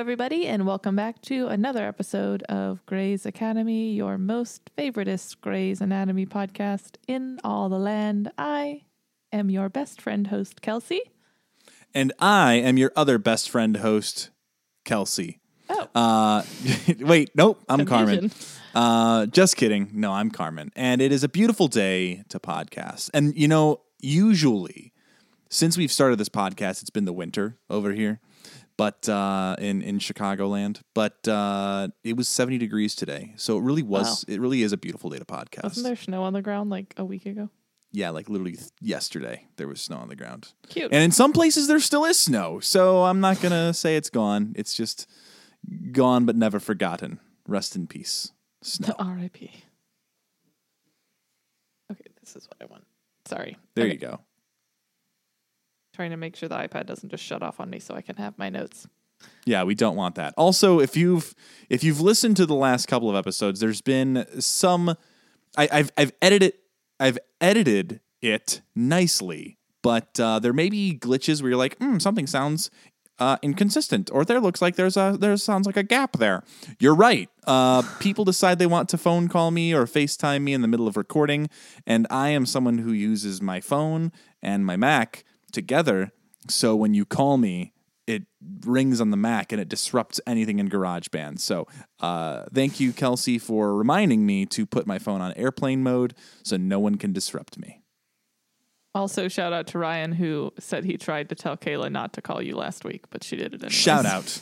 Everybody, and welcome back to another episode of Grey's Academy, your most favoritist Grey's Anatomy podcast in all the land. I am your best friend host, Kelsey. And I am your other best friend host, Kelsey. Oh. Uh, wait, nope, I'm Carmen. Uh, just kidding. No, I'm Carmen. And it is a beautiful day to podcast. And, you know, usually since we've started this podcast, it's been the winter over here, but uh, in, in Chicagoland. But uh, it was 70 degrees today. So it really was, it really is a beautiful day to podcast. Wasn't there snow on the ground like a week ago? Yeah, like literally th- yesterday, there was snow on the ground. Cute. And in some places, there still is snow. So I'm not going to say it's gone. It's just gone but never forgotten. Rest in peace, snow. R.I.P. Okay, this is what I want. Sorry. There Okay, you go. Trying to make sure the iPad doesn't just shut off on me so I can have my notes. Yeah, we don't want that. Also, if you've if you've listened to the last couple of episodes, there's been some I, I've I've edited I've edited it nicely, but uh, there may be glitches where you're like, hmm, something sounds uh, inconsistent, or there looks like there's a there sounds like a gap there. You're right. Uh, people decide they want to phone call me or FaceTime me in the middle of recording, and I am someone who uses my phone and my Mac together. So when you call me, it rings on the Mac and it disrupts anything in GarageBand. So, uh, thank you, Kelsey, for reminding me to put my phone on airplane mode so no one can disrupt me. Also, shout out to Ryan who said he tried to tell Kayla not to call you last week, but she did it anyway. Shout out.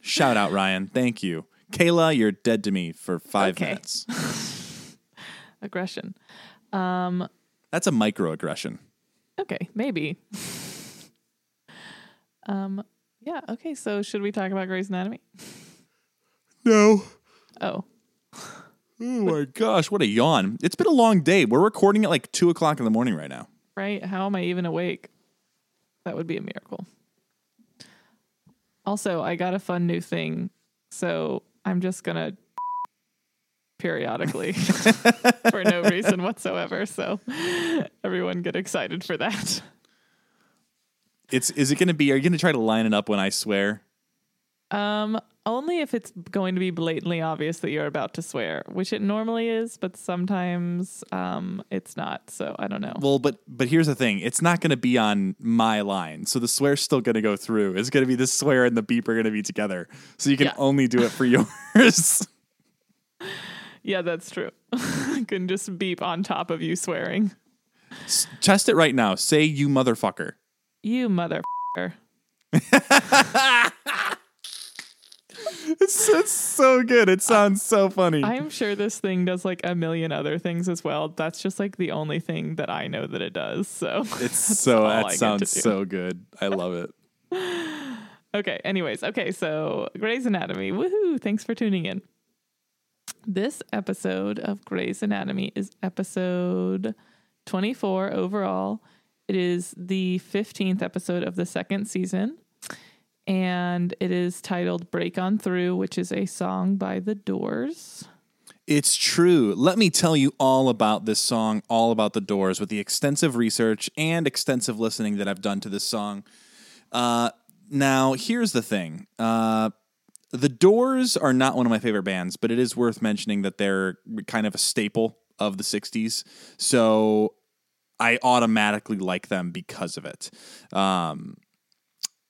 Shout out, Ryan. Thank you. Kayla, you're dead to me for five Okay. minutes. Aggression. Um, That's a microaggression. Okay, maybe. um, yeah. Okay, so should we talk about Grey's Anatomy? No. Oh, Oh my gosh, what a yawn. It's been a long day. We're recording at like two o'clock in the morning right now. right. How am I even awake? That would be a miracle. Also, I got a fun new thing, so I'm just gonna periodically for no reason whatsoever. So everyone get excited for that. It's is it gonna be are you gonna try to line it up when I swear? Um, only if it's going to be blatantly obvious that you're about to swear, which it normally is, but sometimes um it's not. So I don't know. Well, but but here's the thing. It's not gonna be on my line. So the swear's still gonna go through. It's gonna be the swear and the beep are gonna be together. So you can Yeah. only do it for yours. Yeah, that's true. I can just beep on top of you swearing. Test it right now. Say you motherfucker. You mother. It's, it's so good. It sounds so funny. I'm sure this thing does like a million other things as well. That's just like the only thing that I know that it does. So it's so that sounds so good. I love it. Okay, anyways, okay, so Grey's Anatomy. Woohoo! Thanks for tuning in. This episode of Grey's Anatomy is episode 24 overall. It is the 15th episode of the second season, and it is titled Break On Through, which is a song by The Doors. It's true. Let me tell you all about this song, all about the doors, with the extensive research and extensive listening that I've done to this song. Uh, now, here's the thing. Uh, the Doors are not one of my favorite bands, but it is worth mentioning that they're kind of a staple of the 60s. So I automatically like them because of it. Um,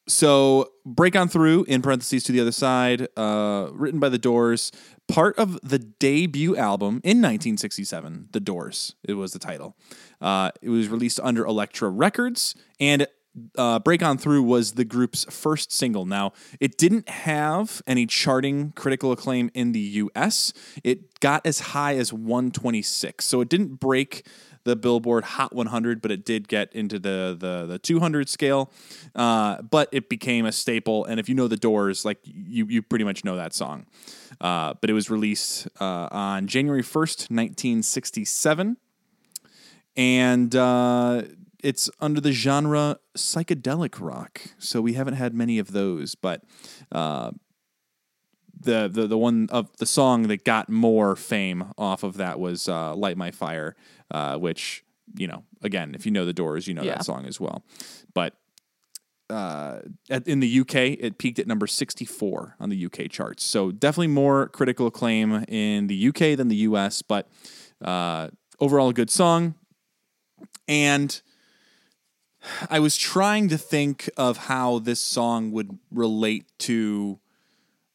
so break on through in parentheses to the other side, uh, written by the Doors, part of the debut album in 1967. The Doors, it was the title. Uh, it was released under Elektra Records, and uh, Break On Through was the group's first single. Now, it didn't have any charting critical acclaim in the US. It got as high as 126, so it didn't break the Billboard Hot 100, but it did get into the the the 200 scale. Uh, but it became a staple, and if you know the Doors, like you you pretty much know that song. Uh, but it was released uh, on January 1st, 1967, and uh, it's under the genre psychedelic rock. So we haven't had many of those, but uh, the the the one of the song that got more fame off of that was uh, "Light My Fire," uh, which you know, again, if you know the Doors, you know Yeah. that song as well. But uh, at, in the UK, it peaked at number 64 on the UK charts. So definitely more critical acclaim in the UK than the US, but uh, overall a good song. And I was trying to think of how this song would relate to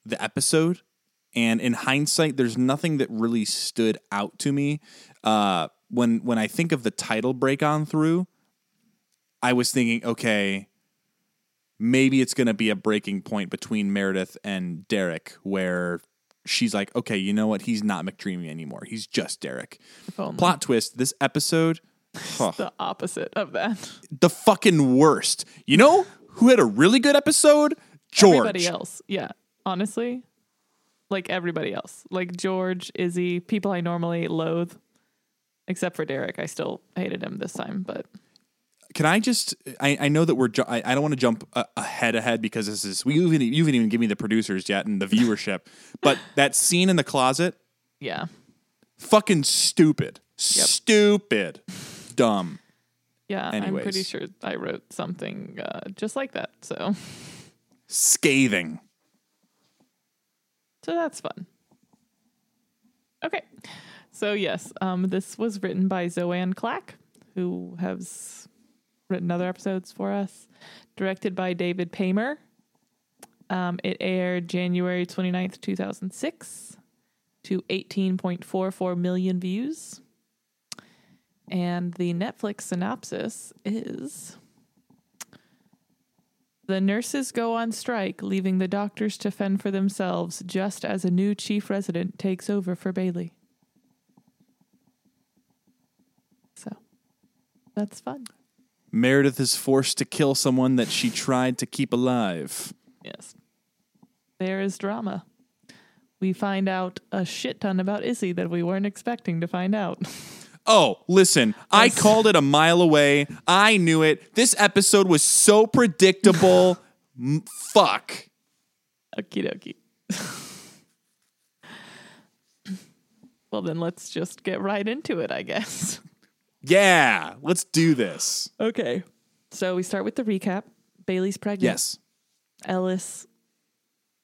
the episode. And in hindsight, there's nothing that really stood out to me. Uh, when when I think of the title break on through, I was thinking, okay, maybe it's going to be a breaking point between Meredith and Derek, where she's like, okay, you know what? He's not McDreamy anymore. He's just Derek. Plot twist: This episode, huh, The opposite of that. the fucking worst. You know who had a really good episode? George. Everybody else. Yeah. Honestly, like everybody else. Like George, Izzie, people I normally loathe. Except for Derek. I still hated him this time, but Can I just? I, I know that we're. Ju- I, I don't want to jump uh, ahead ahead because this is. We even you haven't even given me the producers yet and the viewership. but that scene in the closet, yeah. fucking stupid, stupid, dumb. Yeah. I'm pretty sure I wrote something uh, just like that. So scathing. So that's fun. Okay. So yes, um, this was written by Zoanne Clack, who has written other episodes for us. Directed by David Paymer. Um, it aired January 29th, 2006 to 18.44 million views. And the Netflix synopsis is the nurses go on strike, leaving the doctors to fend for themselves just as a new chief resident takes over for Bailey. So that's fun. Meredith is forced to kill someone that she tried to keep alive. Yes. There is drama. We find out a shit ton about Izzie that we weren't expecting to find out. Oh, listen, I called it a mile away. I knew it. This episode was so predictable. M- fuck. Okie dokie. well, then let's just get right into it, I guess. Yeah, let's do this. Okay. So we start with the recap. Bailey's pregnant. Yes. Ellis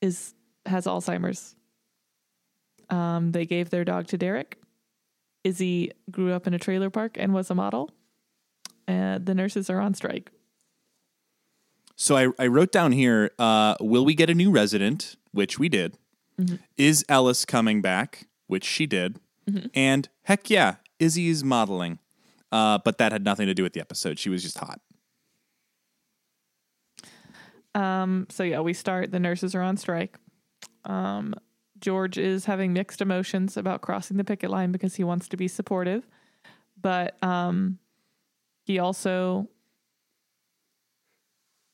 is has Alzheimer's. Um, they gave their dog to Derek. Izzie grew up in a trailer park and was a model. And the nurses are on strike. So I, I wrote down here uh, Will we get a new resident? Which we did. Is Ellis coming back? Which she did. And heck yeah, Izzie's modeling. Uh, but that had nothing to do with the episode. She was just hot. Um, so yeah, we start. The nurses are on strike. Um, George is having mixed emotions about crossing the picket line because he wants to be supportive, but um, he also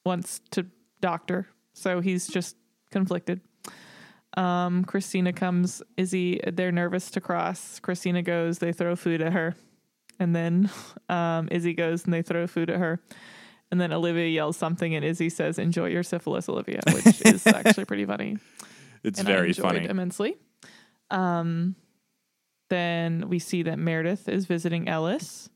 wants to doctor. So he's just conflicted. Um, Cristina comes. Izzie, they're nervous to cross. Cristina goes. They throw food at her, and then um, Izzie goes and they throw food at her. And then Olivia yells something, and Izzie says, "Enjoy your syphilis, Olivia," which is actually pretty funny It's and I very enjoyed funny. immensely. Um, then we see that Meredith is visiting Ellis.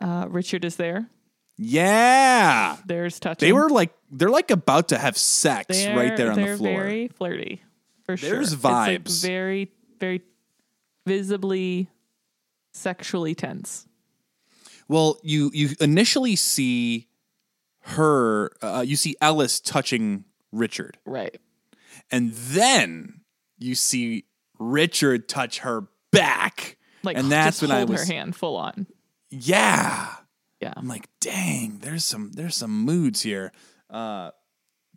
Uh, Richard is there. Yeah. There's touching. They were like, they're like about to have sex They're- right there on the they're floor. Very flirty, for sure. There's It's, like, vibes. very, very visibly sexually tense. Well, you you initially see her, uh, you see Ellis touching Richard, Right. And then you see Richard touch her back, Like and that's when I was, her hand full on. yeah, Yeah. I'm like, dang, there's some there's some moods here, uh,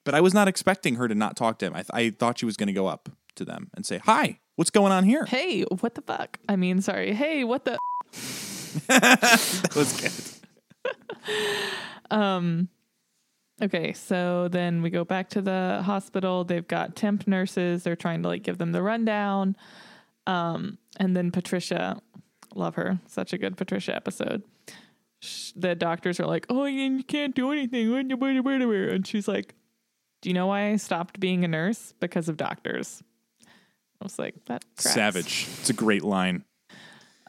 but I was not expecting her to not talk to him. I, th- I thought she was going to go up to them and say, "Hi, what's going on here?" Hey, what the fuck? I mean, sorry. Hey, what the? that was good. Okay, so then we go back to the hospital. They've got temp nurses. They're trying to like give them the rundown. Um, and then Patricia, love her, such a good Patricia episode. Sh- The doctors are like, "Oh, you can't do anything," and she's like, "Do you know why I stopped being a nurse? Because of doctors." I was like, "That tracks. Savage. It's a great line.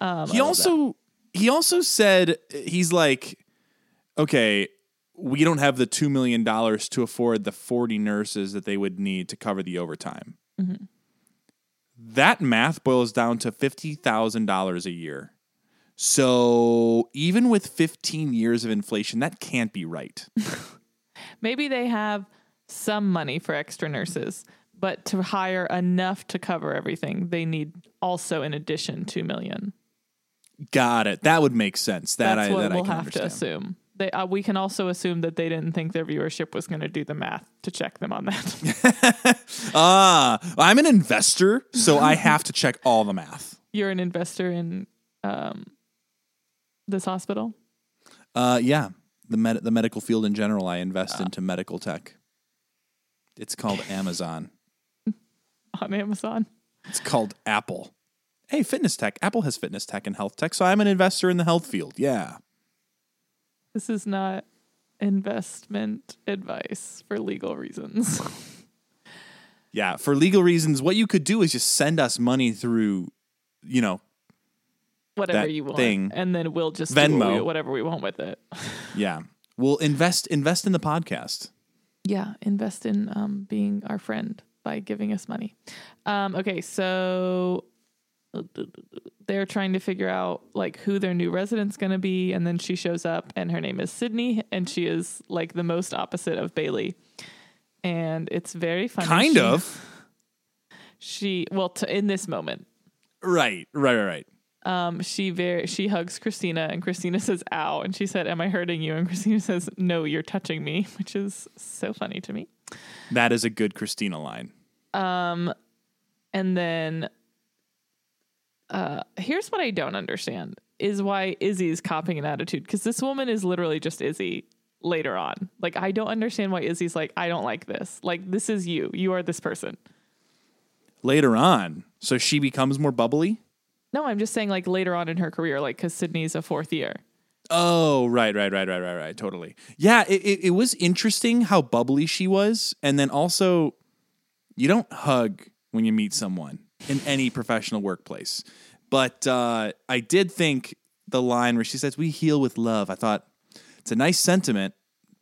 Um, he also he also said he's like, okay, we don't have the two million dollars to afford the forty nurses that they would need to cover the overtime. Mm-hmm. That math boils down to fifty thousand dollars a year. So even with fifteen years of inflation, that can't be right. maybe they have some money for extra nurses, but to hire enough to cover everything, they need also in addition two million. Got it. That would make sense. That That's I what that we'll I have understand. to assume. They, uh, we can also assume that they didn't think their viewership was going to do the math to check them on that. Ah, I'm an investor, so I have to check all the math. You're an investor in um, this hospital. Uh, yeah, the med- the medical field in general. I invest into medical tech. It's called Amazon. on Amazon. It's called Apple. Hey, fitness tech. Apple has fitness tech and health tech, so I'm an investor in the health field. Yeah. This is not investment advice for legal reasons. Yeah. For legal reasons, what you could do is just send us money through, you know, whatever you want, thing. and then we'll just Venmo. what we- whatever we want with it. yeah. We'll invest invest in the podcast. Yeah, invest in um, being our friend by giving us money. Um, okay, so they're trying to figure out like who their new resident's going to be, and then she shows up, and her name is Sydney, and she is like the most opposite of Bailey, and it's very funny. Kind She- of. She well, to, in this moment, Right. Right. Right. Right. um, she very she hugs Cristina, and Cristina says, "Ow," and she said, "Am I hurting you?" And Cristina says, "No, you're touching me," which is so funny to me. That is a good Cristina line. Um, and then uh, here's what I don't understand is why Izzie's copying an attitude because this woman is literally just Izzie later on. Like I don't understand why Izzie's like I don't like this. Like this is you. You are this person. Later on, so she becomes more bubbly. No, I'm just saying like later on in her career, like because Sydney's a fourth year. Oh, right, right, right, right, right, right. Totally. Yeah, it, it, it was interesting how bubbly she was. And then also, you don't hug when you meet someone in any professional workplace. But uh, I did think the line where she says, We heal with love. I thought it's a nice sentiment,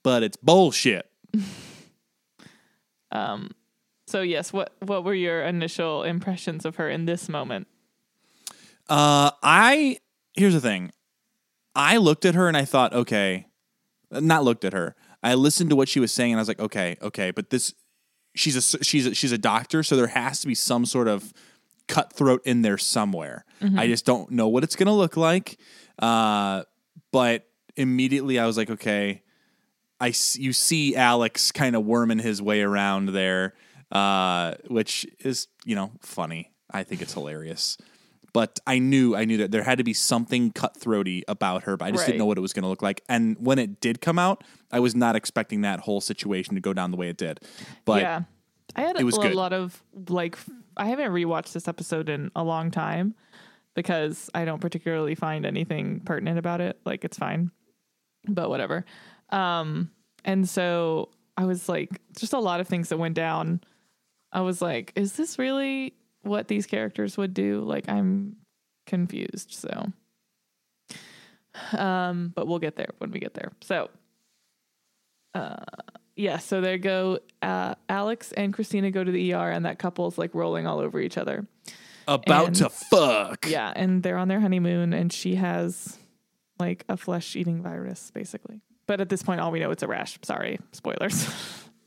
but it's bullshit. Um, so yes, what what were your initial impressions of her in this moment? Uh, I, here's the thing I looked at her and I thought, okay, not looked at her. I listened to what she was saying and I was like, okay, okay, but this, she's a she's a, she's a doctor, so there has to be some sort of cutthroat in there somewhere. I just don't know what it's gonna look like. Uh, but immediately I was like, okay, I you see Alex kind of worming his way around there, uh, which is you know funny. I think it's hilarious. But I knew I knew that there had to be something cutthroaty about her, but I just Right. didn't know what it was going to look like. And when it did come out, I was not expecting that whole situation to go down the way it did. But yeah, I had it a, was a good. lot of like I haven't rewatched this episode in a long time because I don't particularly find anything pertinent about it. Like it's fine, but whatever. Um, and so I was like, just a lot of things that went down. I was like, is this really what these characters would do? Like I'm confused. So, um, but we'll get there when we get there. So, uh, yeah, so they go. Uh, Alex and Cristina go to the ER, and that couple's like rolling all over each other. about and- to fuck. Yeah, and they're on their honeymoon, and she has like a flesh-eating virus, basically. But at this point, all we know it's a rash. Sorry, spoilers.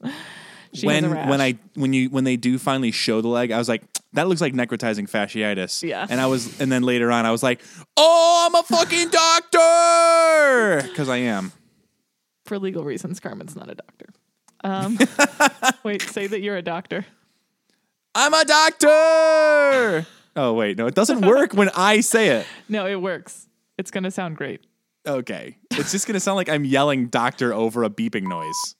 she when has a rash. when I when you when they do finally show the leg, I was like, that looks like necrotizing fasciitis. Yeah. And I was and then later on I was like, oh, I'm a fucking doctor because I am. for legal reasons, Carmen's not a doctor. Um, wait, say that you're a doctor. I'm a doctor. Oh wait, no, it doesn't work when I say it. No, it works. It's gonna sound great. Okay. It's just going to sound like I'm yelling doctor over a beeping noise.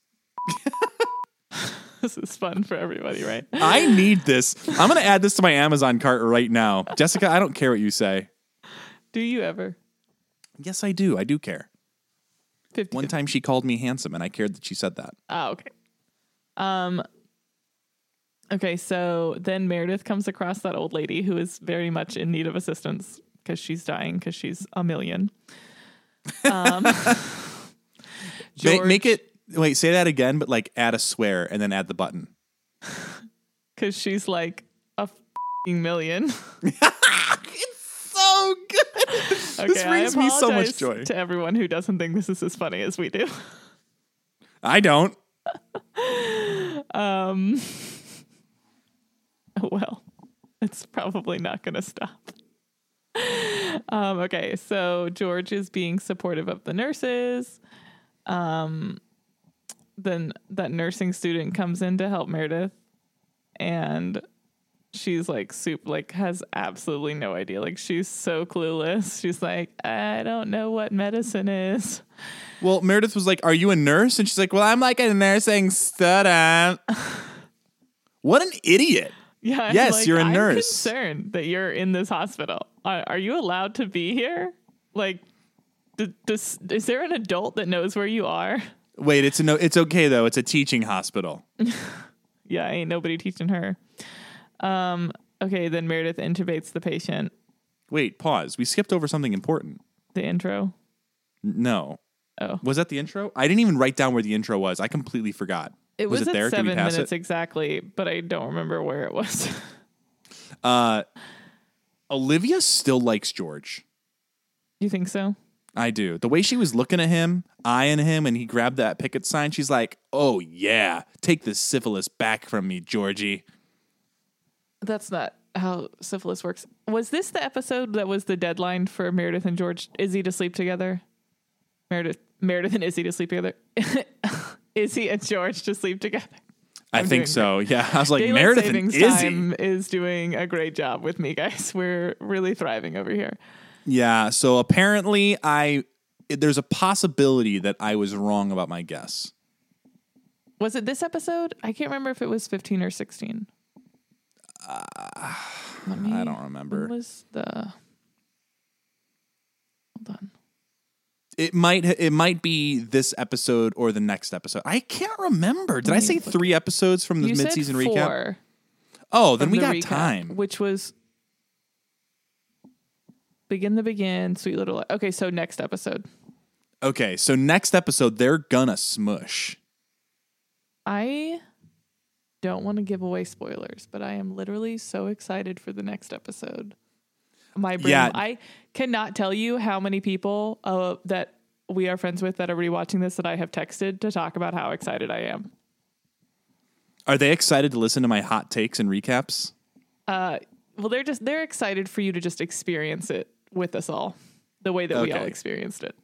This is fun for everybody, right? I need this. I'm going to add this to my Amazon cart right now. Jessica, I don't care what you say. Do you ever? Yes, I do. I do care. 50 One time she called me handsome and I cared that she said that. Oh, okay. Um Okay, so then Meredith comes across that old lady who is very much in need of assistance because she's dying because she's a million. Um George- make it, wait, say that again, but like add a swear and then add the button. because she's like a fing million. So good. Okay, this brings me so much joy. to everyone who doesn't think this is as funny as we do. I don't. Um, well, it's probably not going to stop. Um, okay, so George is being supportive of the nurses. Um, then that nursing student comes in to help Meredith, and she's like soup like has absolutely no idea like she's so clueless she's like i don't know what medicine is Well, Meredith was like, Are you a nurse? And she's like, Well, I'm like a nursing student. what an idiot. Yeah. I'm Yes, like, you're a I'm nurse. concerned that you're in this hospital. Are, are you allowed to be here? Like, d- does, is there an adult that knows where you are? Wait, it's a no it's okay though. It's a teaching hospital. Yeah, ain't nobody teaching her. Um. Okay, then Meredith intubates the patient. Wait, pause. We skipped over something important. The intro. No. Oh, Was that the intro? I didn't even write down where the intro was. I completely forgot. it was, it at there? Seven minutes it? exactly, but I don't remember where it was. Uh Olivia still likes George. you think so? I do. The way she was looking at him, eyeing him, and he grabbed that picket sign, she's like, Oh yeah, take the syphilis back from me, Georgie. That's not how syphilis works. Was this the episode that was the deadline for Meredith and George Izzie to sleep together? Meredith, Meredith and Izzie to sleep together. Izzie and George to sleep together. I I'm think doing so. Yeah. I was like, Daylight Meredith and Izzie. is doing a great job with me, guys. We're really thriving over here. Yeah. So apparently, I there's a possibility that I was wrong about my guess. Was it this episode? I can't remember if it was 15 or 16. Ah, Let me, I don't remember. was the? Hold on. It might it might be this episode or the next episode. I can't remember. Did I say look. three episodes from the You mid said season recap? Oh, then we the got recap, time. Which was begin the begin, sweet little. Li- Okay, so next episode. Okay, so next episode they're gonna smush. I don't want to give away spoilers, but I am literally so excited for the next episode. My brain, Yeah. I cannot tell you how many people uh, that we are friends with that are rewatching this that I have texted to talk about how excited I am. Are they excited to listen to my hot takes and recaps? Uh, well, they're just they're excited for you to just experience it with us all, the way that we all experienced it.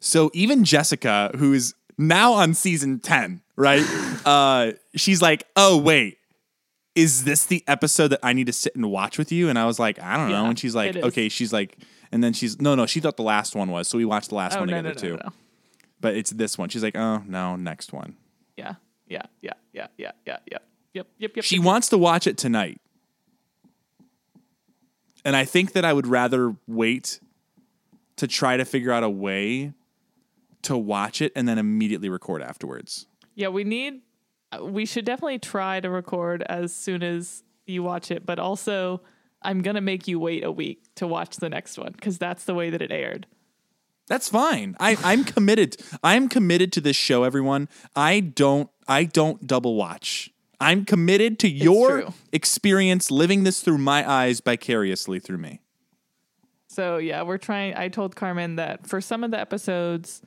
So even Jessica, who is now on season 10, right? uh, she's like, oh, wait, is this the episode that I need to sit and watch with you? And I was like, I don't know. Yeah, And she's like, okay, she's like, and then she's, no, no, she thought the last one was. So we watched the last Oh one no, together no, no, too. But it's this one. She's like, oh, no, next one. Yeah, yeah, yeah, yeah, yeah, yeah, yeah. Yep, yep, yep. She yep. wants to watch it tonight. And I think that I would rather wait to try to figure out a way to watch it and then immediately record afterwards. Yeah, we need. uh, We should definitely try to record as soon as you watch it, but also I'm gonna make you wait a week to watch the next one because that's the way that it aired. That's fine. I, I'm committed. I'm committed to this show, everyone. I don't I don't double watch. I'm committed to your experience living this through my eyes vicariously through me. So yeah, we're trying. I told Carmen that for some of the episodes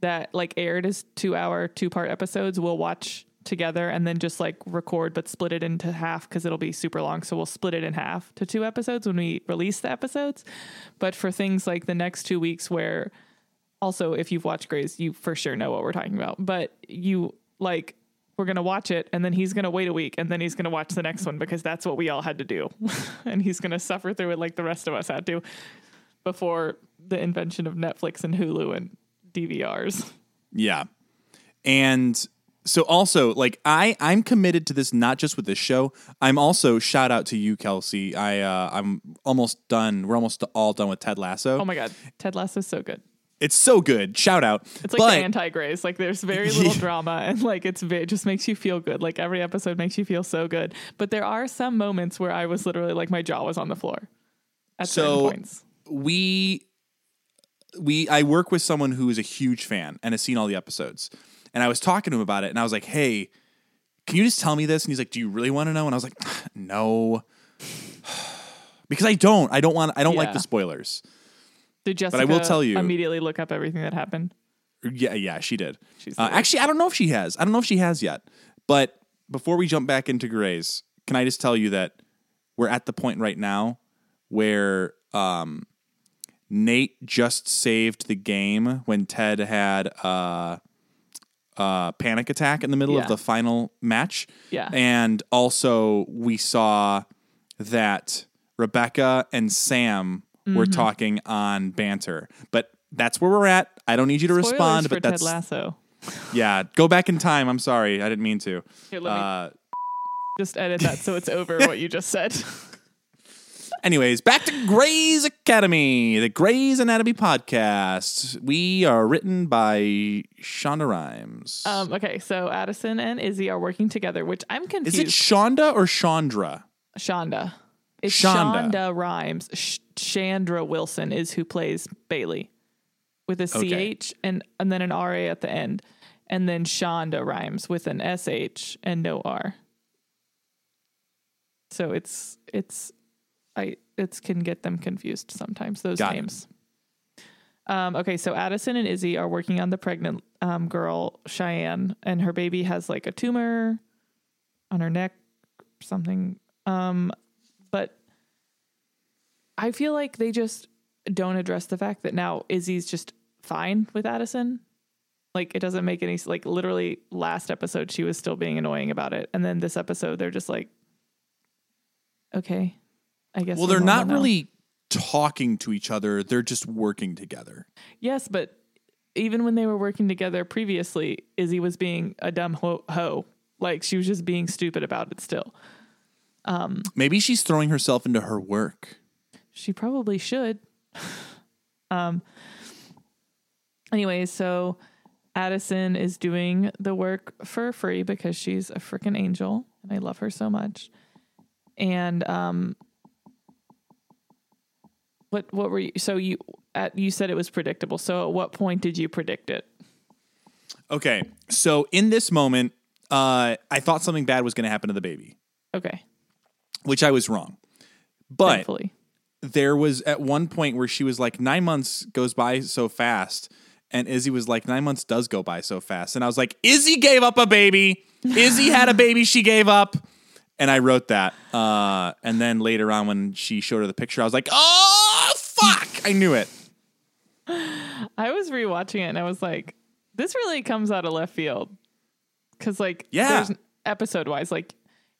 that like aired as two hour, two part episodes, we'll watch together and then just like record but split it into half because it'll be super long. So we'll split it in half to two episodes when we release the episodes. But for things like the next two weeks where also if you've watched Grey's, you for sure know what we're talking about. But you like we're gonna watch it and then he's gonna wait a week and then he's gonna watch the next one because that's what we all had to do. and he's gonna suffer through it like the rest of us had to before the invention of Netflix and Hulu and DVRs. Yeah. And so also like I I'm committed to this not just with this show. I'm also shout out to you Kelsey. I uh I'm almost done. We're almost all done with Ted Lasso. Oh my god, Ted Lasso is so good. It's so good. Shout out. It's like but, the anti Grey's. Like there's very little Yeah. drama and like it's it just makes you feel good. Like every episode makes you feel so good. But there are some moments where I was literally like my jaw was on the floor at So- certain points. we we I work with someone who is a huge fan and has seen all the episodes. And I was talking to him about it and I was like, "Hey, can you just tell me this?" And he's like, "Do you really want to know?" And I was like, "No." because I don't. I don't want I don't like the spoilers. Did Jessica I will tell you- immediately look up everything that happened? Yeah, yeah, she did. Uh, actually, I don't know if she has. I don't know if she has yet. But before we jump back into Grey's, can I just tell you that we're at the point right now where um, Nate just saved the game when Ted had a, a panic attack in the middle Yeah. of the final match. Yeah. And also, we saw that Rebecca and Sam Mm-hmm. were talking on banter. But that's where we're at. I don't need you to Spoilers respond, but that's Ted Lasso. yeah. Go back in time. I'm sorry, I didn't mean to. Here, let me Uh, just edit that so it's over what you just said. anyways, back to Grey's Academy, the Grey's Anatomy podcast. We are written by Shonda Rhimes. Um, okay, so Addison and Izzie are working together, which I'm confused. Is it Shonda or Chandra? Shonda. It's Shonda. Shonda, Rhimes. Sh- Chandra Wilson is who plays Bailey with a CH Okay. and, and then an RA at the end. And then Shonda Rhimes with an SH and no R. So it's it's I it's can get them confused sometimes, those Got it. names. Um, okay, so Addison and Izzie are working on the pregnant um, girl, Cheyenne, and her baby has like a tumor on her neck, something. Um, I feel like they just don't address the fact that now Izzie's just fine with Addison. Like it doesn't make any like literally last episode she was still being annoying about it, and then this episode they're just like, okay, I guess. Well, they're not really talking to each other. They're just working together. Yes, but even when they were working together previously, Izzie was being a dumb ho. ho. Like she was just being stupid about it still. Um, Maybe she's throwing herself into her work. She probably should. um anyways, so Addison is doing the work for free because she's a freaking angel and I love her so much. And um what what were you so you at you said it was predictable. So at what point did you predict it? Okay, so in this moment, uh, I thought something bad was going to happen to the baby, Okay. which I was wrong. But Thankfully. There was at one point where she was like, nine months goes by so fast. And Izzie was like, nine months does go by so fast. And I was like, Izzie gave up a baby. Izzie had a baby she gave up. And I wrote that. Uh, and then later on, when she showed her the picture, I was like, oh, fuck. I knew it. I was rewatching it and I was like, this really comes out of left field. Cause like, Yeah. there's episode wise, like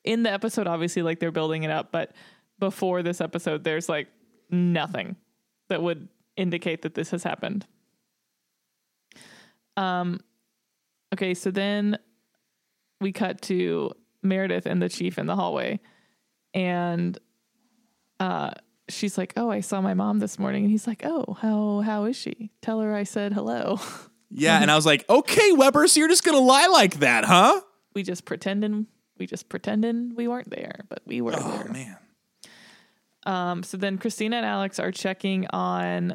in the episode, obviously, like they're building it up, but before this episode, there's like nothing that would indicate that this has happened. Um, okay, so then we cut to Meredith and the chief in the hallway, and uh, she's like, "Oh, I saw my mom this morning," and he's like, "Oh, how how is she? Tell her I said hello." Yeah. And I was like, okay, Weber, so you're just going to lie like that, huh? we just pretending we just pretending we weren't there, but we were Oh, there. man. Um, so then Cristina and Alex are checking on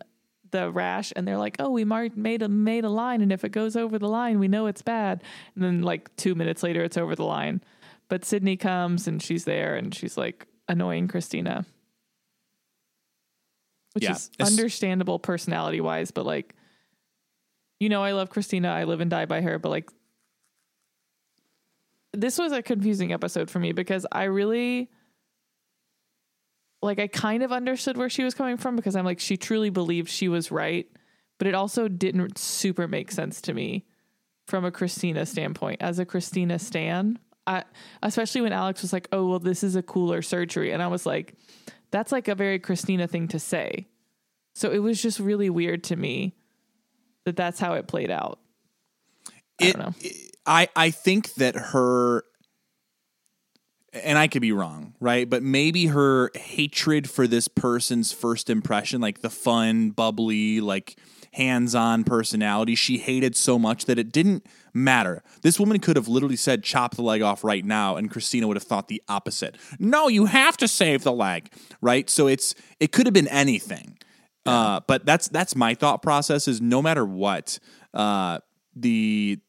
the rash, and they're like, "Oh, we mar- made a made a line, and if it goes over the line, we know it's bad." And then like two minutes later, it's over the line. But Sydney comes and she's there, and she's like annoying Cristina, which Yeah, is understandable personality wise. But like, you know, I love Cristina. I live and die by her. But like, this was a confusing episode for me because I really like I kind of understood where she was coming from because I'm like she truly believed she was right, but it also didn't super make sense to me from a Cristina standpoint. As a Cristina stan, I especially when Alex was like, "Oh, well this is a cooler surgery." And I was like, that's like a very Cristina thing to say. So it was just really weird to me that that's how it played out. I it, don't know. it- I I think that her and I could be wrong, right? But maybe her hatred for this person's first impression, like the fun, bubbly, like hands-on personality, she hated so much that it didn't matter. This woman could have literally said chop the leg off right now and Cristina would have thought the opposite. No, you have to save the leg, right? So it's it could have been anything. Uh, but that's that's my thought process is no matter what, uh, the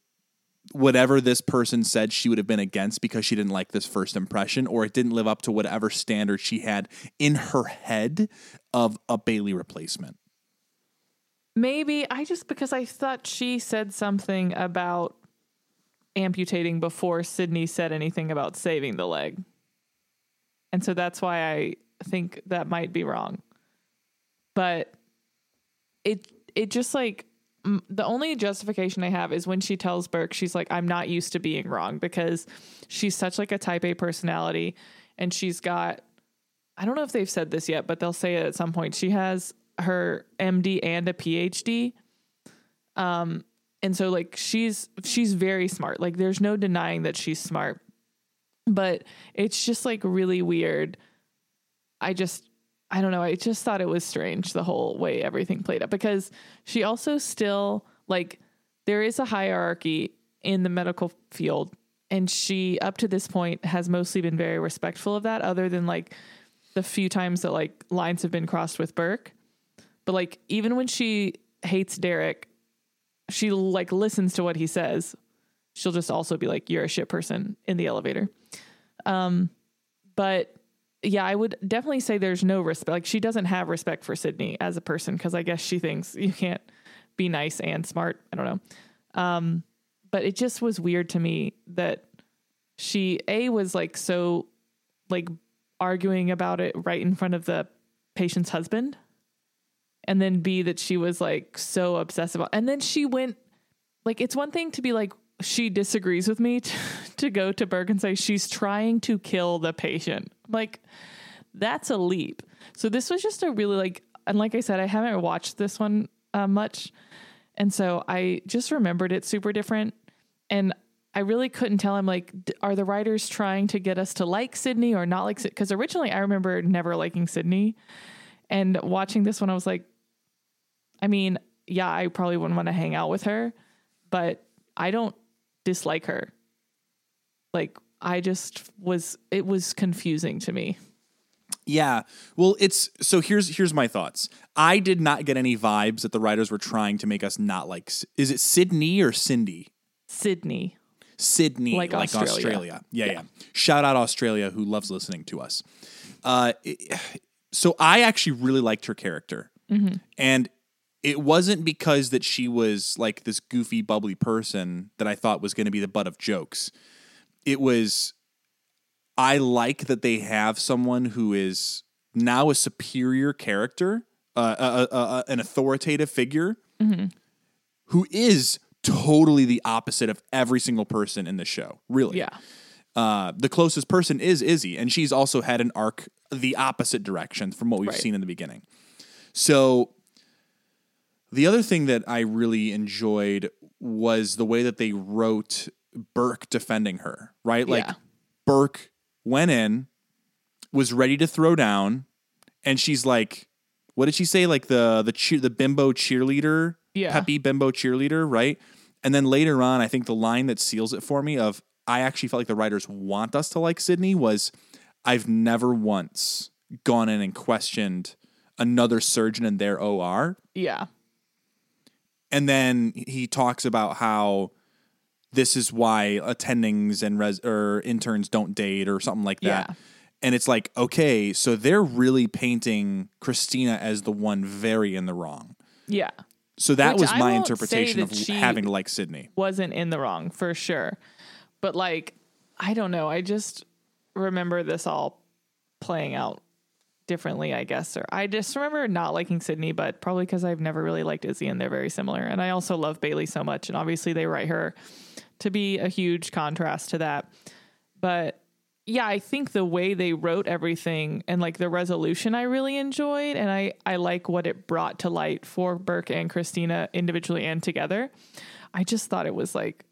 whatever this person said she would have been against because she didn't like this first impression or it didn't live up to whatever standard she had in her head of a Bailey replacement. Maybe I just because I thought she said something about amputating before Sydney said anything about saving the leg. And so that's why I think that might be wrong. But it it just like the only justification I have is when she tells Burke she's like I'm not used to being wrong because she's such like a type A personality and she's got I don't know if they've said this yet, but they'll say it at some point. She has her MD and a PhD. Um and so like she's she's very smart. Like there's no denying that she's smart. But it's just like really weird. I just I don't know. I just thought it was strange the whole way everything played out because she also still like there is a hierarchy in the medical field and she up to this point has mostly been very respectful of that other than like the few times that like lines have been crossed with Burke. But like even when she hates Derek, she like listens to what he says. She'll just also be like you're a shit person in the elevator. Um but yeah, I would definitely say there's no respect. Like she doesn't have respect for Sydney as a person because I guess she thinks you can't be nice and smart. I don't know. Um, but it just was weird to me that she a was like so like arguing about it right in front of the patient's husband, and then b that she was like so about. And then she went like it's one thing to be like she disagrees with me to, to go to Burke and say she's trying to kill the patient. Like that's a leap. So this was just a really like and like I said I haven't watched this one uh, much. And so I just remembered it super different and I really couldn't tell I'm like are the writers trying to get us to like Sydney or not like cuz originally I remember never liking Sydney and watching this one I was like I mean, yeah, I probably wouldn't want to hang out with her, but I don't dislike her. Like I just was it was confusing to me. Yeah. Well, it's so here's here's my thoughts. I did not get any vibes that the writers were trying to make us not like is it Sydney or Cindy? Sydney. Sydney, Like like, Australia. Australia. Yeah, yeah, Shout out Australia, who loves listening to us. Uh, so I actually really liked her character, and it wasn't because that she was like this goofy, bubbly person that I thought was going to be the butt of jokes. It was I like that they have someone who is now a superior character, uh, uh, uh, uh, an authoritative figure, who is totally the opposite of every single person in the show. Really, Yeah. uh, the closest person is Izzie, and she's also had an arc the opposite direction from what we've Right. seen in the beginning. So, the other thing that I really enjoyed was the way that they wrote Burke defending her, right? Like, Yeah. Burke went in, was ready to throw down, and she's like, what did she say? Like the the cheer, the bimbo cheerleader, Yeah. peppy bimbo cheerleader, right? And then later on, I think the line that seals it for me of I actually felt like the writers want us to like Sydney was I've never once gone in and questioned another surgeon in their OR. Yeah. And then he talks about how this is why attendings and res- or interns don't date or something like that. Yeah. And it's like, okay, so they're really painting Cristina as the one very in the wrong. Yeah. So that Which was I my interpretation of having to like Sydney. Wasn't in the wrong for sure. But like, I don't know. I just remember this all playing out differently, I guess. Or I just remember not liking Sydney, but probably because I've never really liked Izzie and they're very similar. And I also love Bailey so much. And obviously they write her to be a huge contrast to that. But yeah, I think the way they wrote everything and like the resolution I really enjoyed and I I like what it brought to light for Burke and Cristina individually and together. I just thought it was like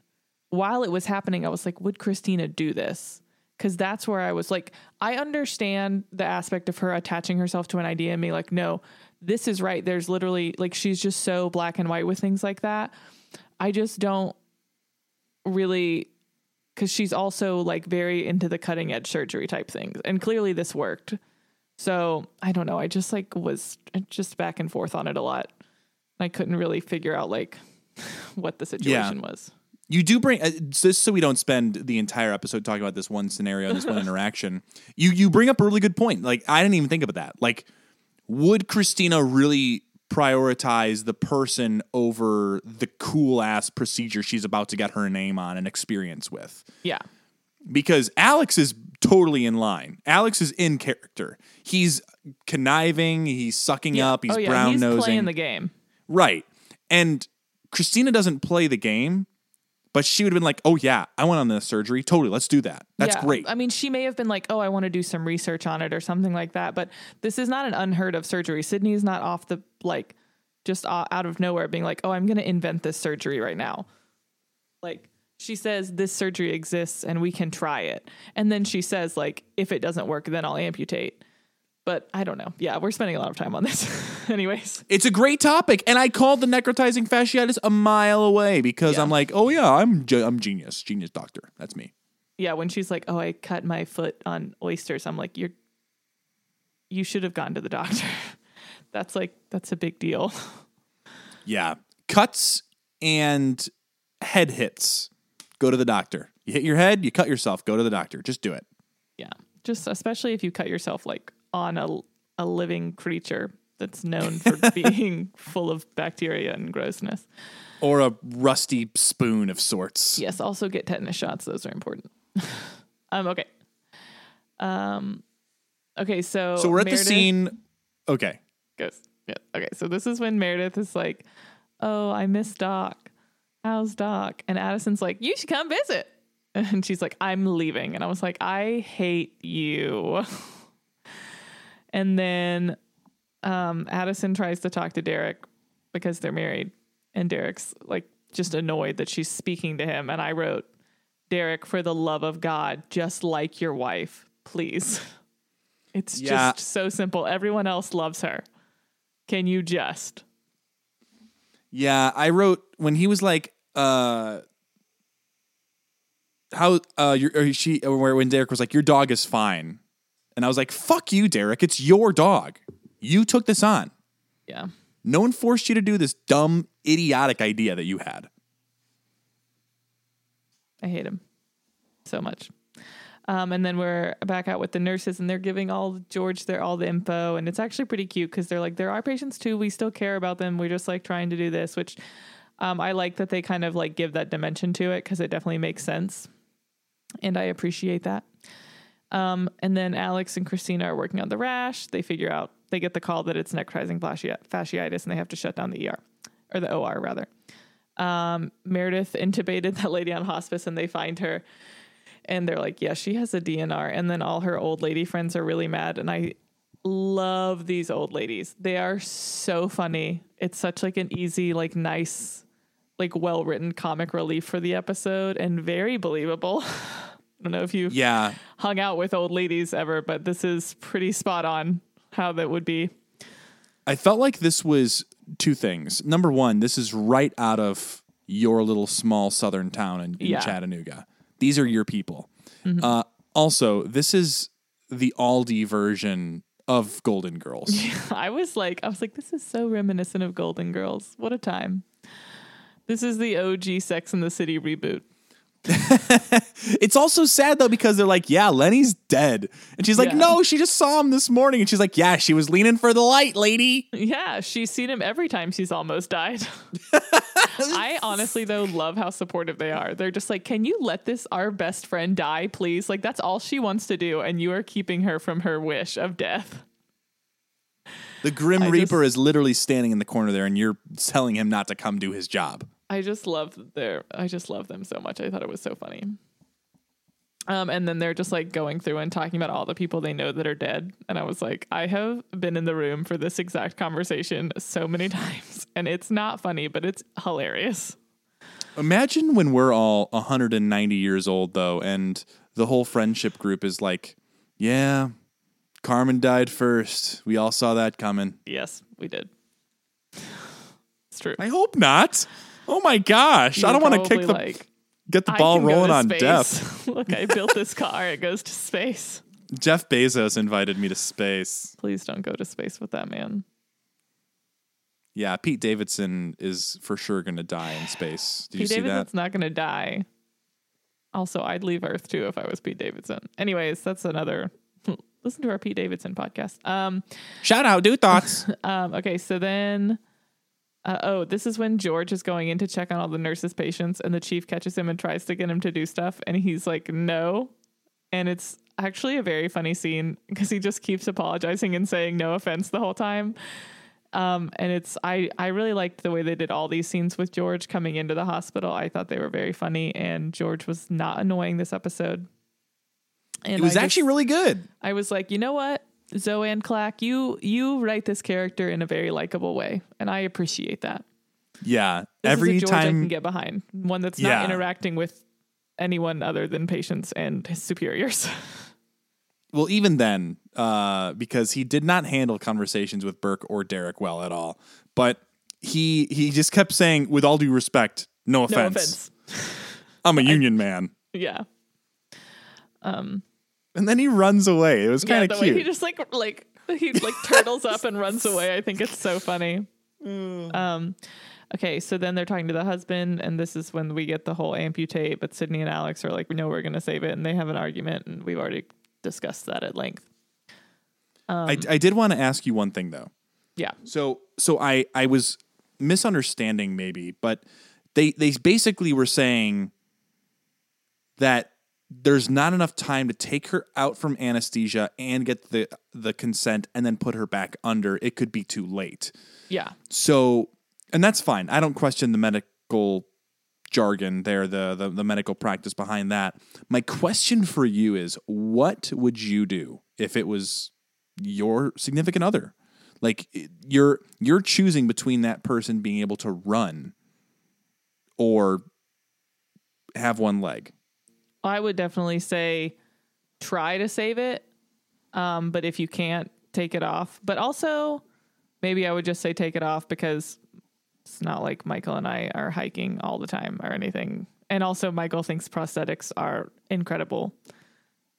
while it was happening I was like would Cristina do this? Cuz that's where I was like I understand the aspect of her attaching herself to an idea and me like no, this is right. There's literally like she's just so black and white with things like that. I just don't really because she's also like very into the cutting edge surgery type things. And clearly this worked. So I don't know. I just like was just back and forth on it a lot. I couldn't really figure out like what the situation yeah. was. You do bring uh, just so we don't spend the entire episode talking about this one scenario, this one interaction. You you bring up a really good point. Like I didn't even think about that. Like, would Cristina really prioritize the person over the cool ass procedure she's about to get her name on and experience with. Yeah. Because Alex is totally in line. Alex is in character. He's conniving, he's sucking yeah. up, he's oh, yeah. brown nosing. He's playing the game. Right. And Cristina doesn't play the game. But she would have been like, "Oh yeah, I went on the surgery. Totally, let's do that. That's yeah. great." I mean, she may have been like, "Oh, I want to do some research on it or something like that." But this is not an unheard of surgery. Sydney is not off the like just out of nowhere being like, "Oh, I'm going to invent this surgery right now." Like she says this surgery exists and we can try it. And then she says like, "If it doesn't work, then I'll amputate." But I don't know. Yeah, we're spending a lot of time on this. Anyways, it's a great topic, and I called the necrotizing fasciitis a mile away because yeah. I'm like, oh yeah, I'm ge- I'm genius, genius doctor. That's me. Yeah, when she's like, oh, I cut my foot on oysters, I'm like, you're you should have gone to the doctor. that's like that's a big deal. Yeah, cuts and head hits. Go to the doctor. You hit your head, you cut yourself. Go to the doctor. Just do it. Yeah, just especially if you cut yourself like on a, a living creature that's known for being full of bacteria and grossness. Or a rusty spoon of sorts. Yes, also get tetanus shots. Those are important. um, okay. Um, okay, so. So we're at Meredith the scene. Okay. Goes. Yeah. Okay, so this is when Meredith is like, oh, I miss Doc. How's Doc? And Addison's like, you should come visit. And she's like, I'm leaving. And I was like, I hate you. And then um, Addison tries to talk to Derek because they're married. And Derek's like just annoyed that she's speaking to him. And I wrote, Derek, for the love of God, just like your wife, please. It's yeah. just so simple. Everyone else loves her. Can you just? Yeah, I wrote when he was like, uh, how uh your she or when Derek was like, your dog is fine. And I was like, fuck you, Derek. It's your dog. You took this on. Yeah. No one forced you to do this dumb, idiotic idea that you had. I hate him so much. Um, and then we're back out with the nurses, and they're giving all George their all the info, and it's actually pretty cute because they're like, there are patients too. We still care about them. We're just like trying to do this, which um, I like that they kind of like give that dimension to it because it definitely makes sense, and I appreciate that. Um, and then Alex and Cristina are working on the rash. They figure out, they get the call that it's necrotizing fasciitis and they have to shut down the ER, or the OR rather. Um, Meredith intubated that lady on hospice and they find her and they're like, yeah, she has a DNR. And then all her old lady friends are really mad. And I love these old ladies. They are so funny. It's such like an easy, like nice, like well written comic relief for the episode and very believable. I don't know if you yeah hung out with old ladies ever, but this is pretty spot on how that would be. I felt like this was two things. Number one, this is right out of your little small southern town in, in yeah. Chattanooga. These are your people. Mm-hmm. Uh, also, this is the Aldi version of Golden Girls. Yeah, I was like, I was like, this is so reminiscent of Golden Girls. What a time! This is the OG Sex in the City reboot. it's also sad though because they're like, yeah, Lenny's dead. And she's like, yeah. no, she just saw him this morning. And she's like, yeah, she was leaning for the light, lady. Yeah, she's seen him every time she's almost died. I honestly though love how supportive they are. They're just like, can you let this our best friend die, please? Like that's all she wants to do, and you are keeping her from her wish of death. The Grim I Reaper just, is literally standing in the corner there, and you're telling him not to come do his job. I just love their I just love them so much. I thought it was so funny. Um, and then they're just like going through and talking about all the people they know that are dead. And I was like, I have been in the room for this exact conversation so many times. And it's not funny, but it's hilarious. Imagine when we're all 190 years old, though, and the whole friendship group is like, yeah, Carmen died first. We all saw that coming. Yes, we did. It's true. I hope not. Oh my gosh. I You're don't want to kick the like, get the ball rolling on death. Look, I built this car. It goes to space. Jeff Bezos invited me to space. Please don't go to space with that man. Yeah, Pete Davidson is for sure going to die in space. Did you Pete see Davidson's that? not going to die. Also, I'd leave Earth too if I was Pete Davidson. Anyways, that's another. Listen to our Pete Davidson podcast. Um, Shout out, do thoughts. um, okay, so then, uh, oh, this is when George is going in to check on all the nurses' patients, and the chief catches him and tries to get him to do stuff, and he's like, no. And it's actually a very funny scene because he just keeps apologizing and saying no offense the whole time. Um, and it's I I really liked the way they did all these scenes with George coming into the hospital. I thought they were very funny, and George was not annoying this episode. And it was I actually just- really good. I was like, you know what, Zoanne Clack, you you write this character in a very likable way, and I appreciate that. Yeah. This Every is a George I can get behind, one that's Yeah. not interacting with anyone other than patients and his superiors. Well, even then, uh, because he did not handle conversations with Burke or Derek well at all. But he he just kept saying, with all due respect, no no offense. offense. I'm a union man. Yeah. And then he runs away. It was kind of way cute. he just like like he like turtles up and runs away. I think it's so funny. Um, okay, so then they're talking to the husband, and this is when we get the whole amputate. But Sydney and Alex are like, "We know we're going to save it," and they have an argument, and we've already discussed that at length. I, I did want to ask you one thing though. Yeah, So so I I was misunderstanding maybe, but they they basically were saying that there's not enough time to take her out from anesthesia and get the the consent and then put her back under. It could be too late. yeah, So and that's fine. I don't question the medical jargon there, the, the the medical practice behind that. My question for you is what would you do if it was your significant other? Like you're you're choosing between that person being able to run or have one leg. I would definitely say try to save it. Um, but if you can't, take it off. But also, maybe I would just say take it off because it's not like Michael and I are hiking all the time or anything. And also, Michael thinks prosthetics are incredible.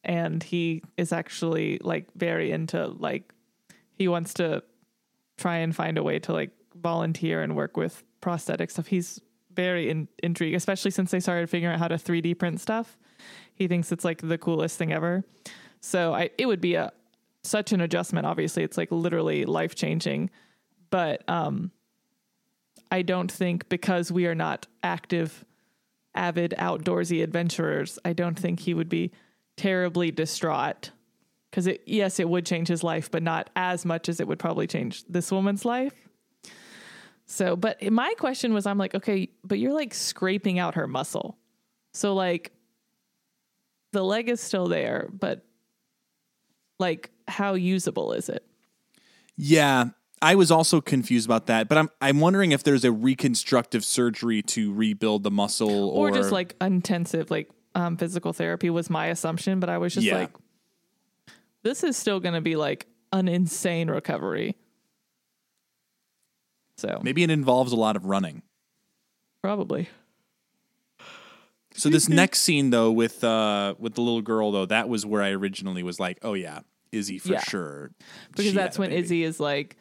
And he is actually like very into like, he wants to try and find a way to like volunteer and work with prosthetic stuff. He's very in, intrigued, especially since they started figuring out how to 3D print stuff. He thinks it's like the coolest thing ever. So I, it would be a such an adjustment. Obviously, it's like literally life changing. But um, I don't think because we are not active, avid outdoorsy adventurers, I don't think he would be terribly distraught. Because it, yes, it would change his life, but not as much as it would probably change this woman's life. So, but my question was, I'm like, okay, but you're like scraping out her muscle. So, like, the leg is still there, but like, how usable is it? Yeah, I was also confused about that, but I'm I'm wondering if there's a reconstructive surgery to rebuild the muscle Or, or, just like intensive, like um, physical therapy was my assumption, but I was just Yeah. like, this is still going to be like an insane recovery. So, maybe it involves a lot of running. probably. So this next scene though with uh with the little girl though, that was where I originally was like, oh yeah, Izzie for Yeah. sure. because She that's had a when baby. Izzie is like,